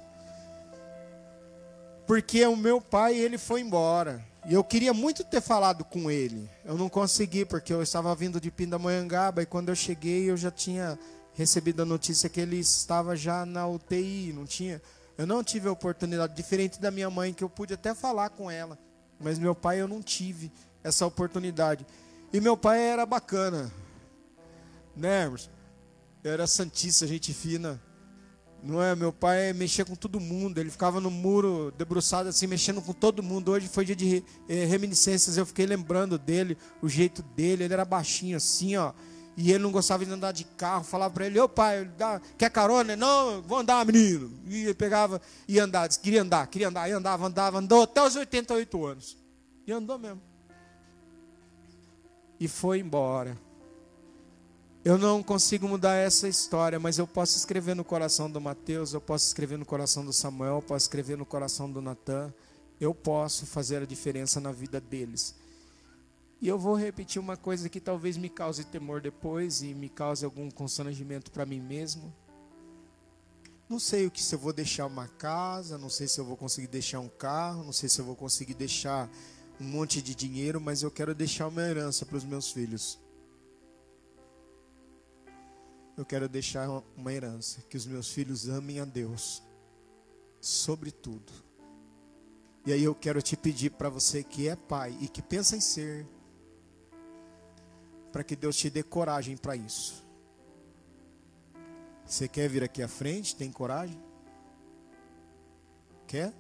Porque o meu pai, ele foi embora. E eu queria muito ter falado com ele. Eu não consegui, porque eu estava vindo de Pindamonhangaba. E quando eu cheguei, eu já tinha recebido a notícia que ele estava já na UTI. Não tinha, eu não tive a oportunidade, diferente da minha mãe, que eu pude até falar com ela. Mas meu pai, eu não tive essa oportunidade. E meu pai era bacana. Né, Emerson? era santista, gente fina. Não é? Meu pai mexia com todo mundo. Ele ficava no muro, debruçado assim, mexendo com todo mundo. Hoje foi dia de eh, reminiscências. Eu fiquei lembrando dele, o jeito dele. Ele era baixinho assim, ó. E ele não gostava de andar de carro. Falava para ele: Ô pai, quer carona? Não, vou andar, menino. E ele pegava e andava. Queria andar, queria andar. E andava, andava, andou até os 88 anos. E andou mesmo. E foi embora. Eu não consigo mudar essa história, mas eu posso escrever no coração do Mateus, eu posso escrever no coração do Samuel, eu posso escrever no coração do Natan. Eu posso fazer a diferença na vida deles. E eu vou repetir uma coisa que talvez me cause temor depois e me cause algum constrangimento para mim mesmo. Não sei o que se eu vou deixar uma casa, não sei se eu vou conseguir deixar um carro, não sei se eu vou conseguir deixar um monte de dinheiro, mas eu quero deixar uma herança para os meus filhos eu quero deixar uma herança: que os meus filhos amem a Deus, sobre tudo. E aí eu quero te pedir para você que é pai e que pensa em ser, para que Deus te dê coragem para isso. Você quer vir aqui à frente? Tem coragem? Quer?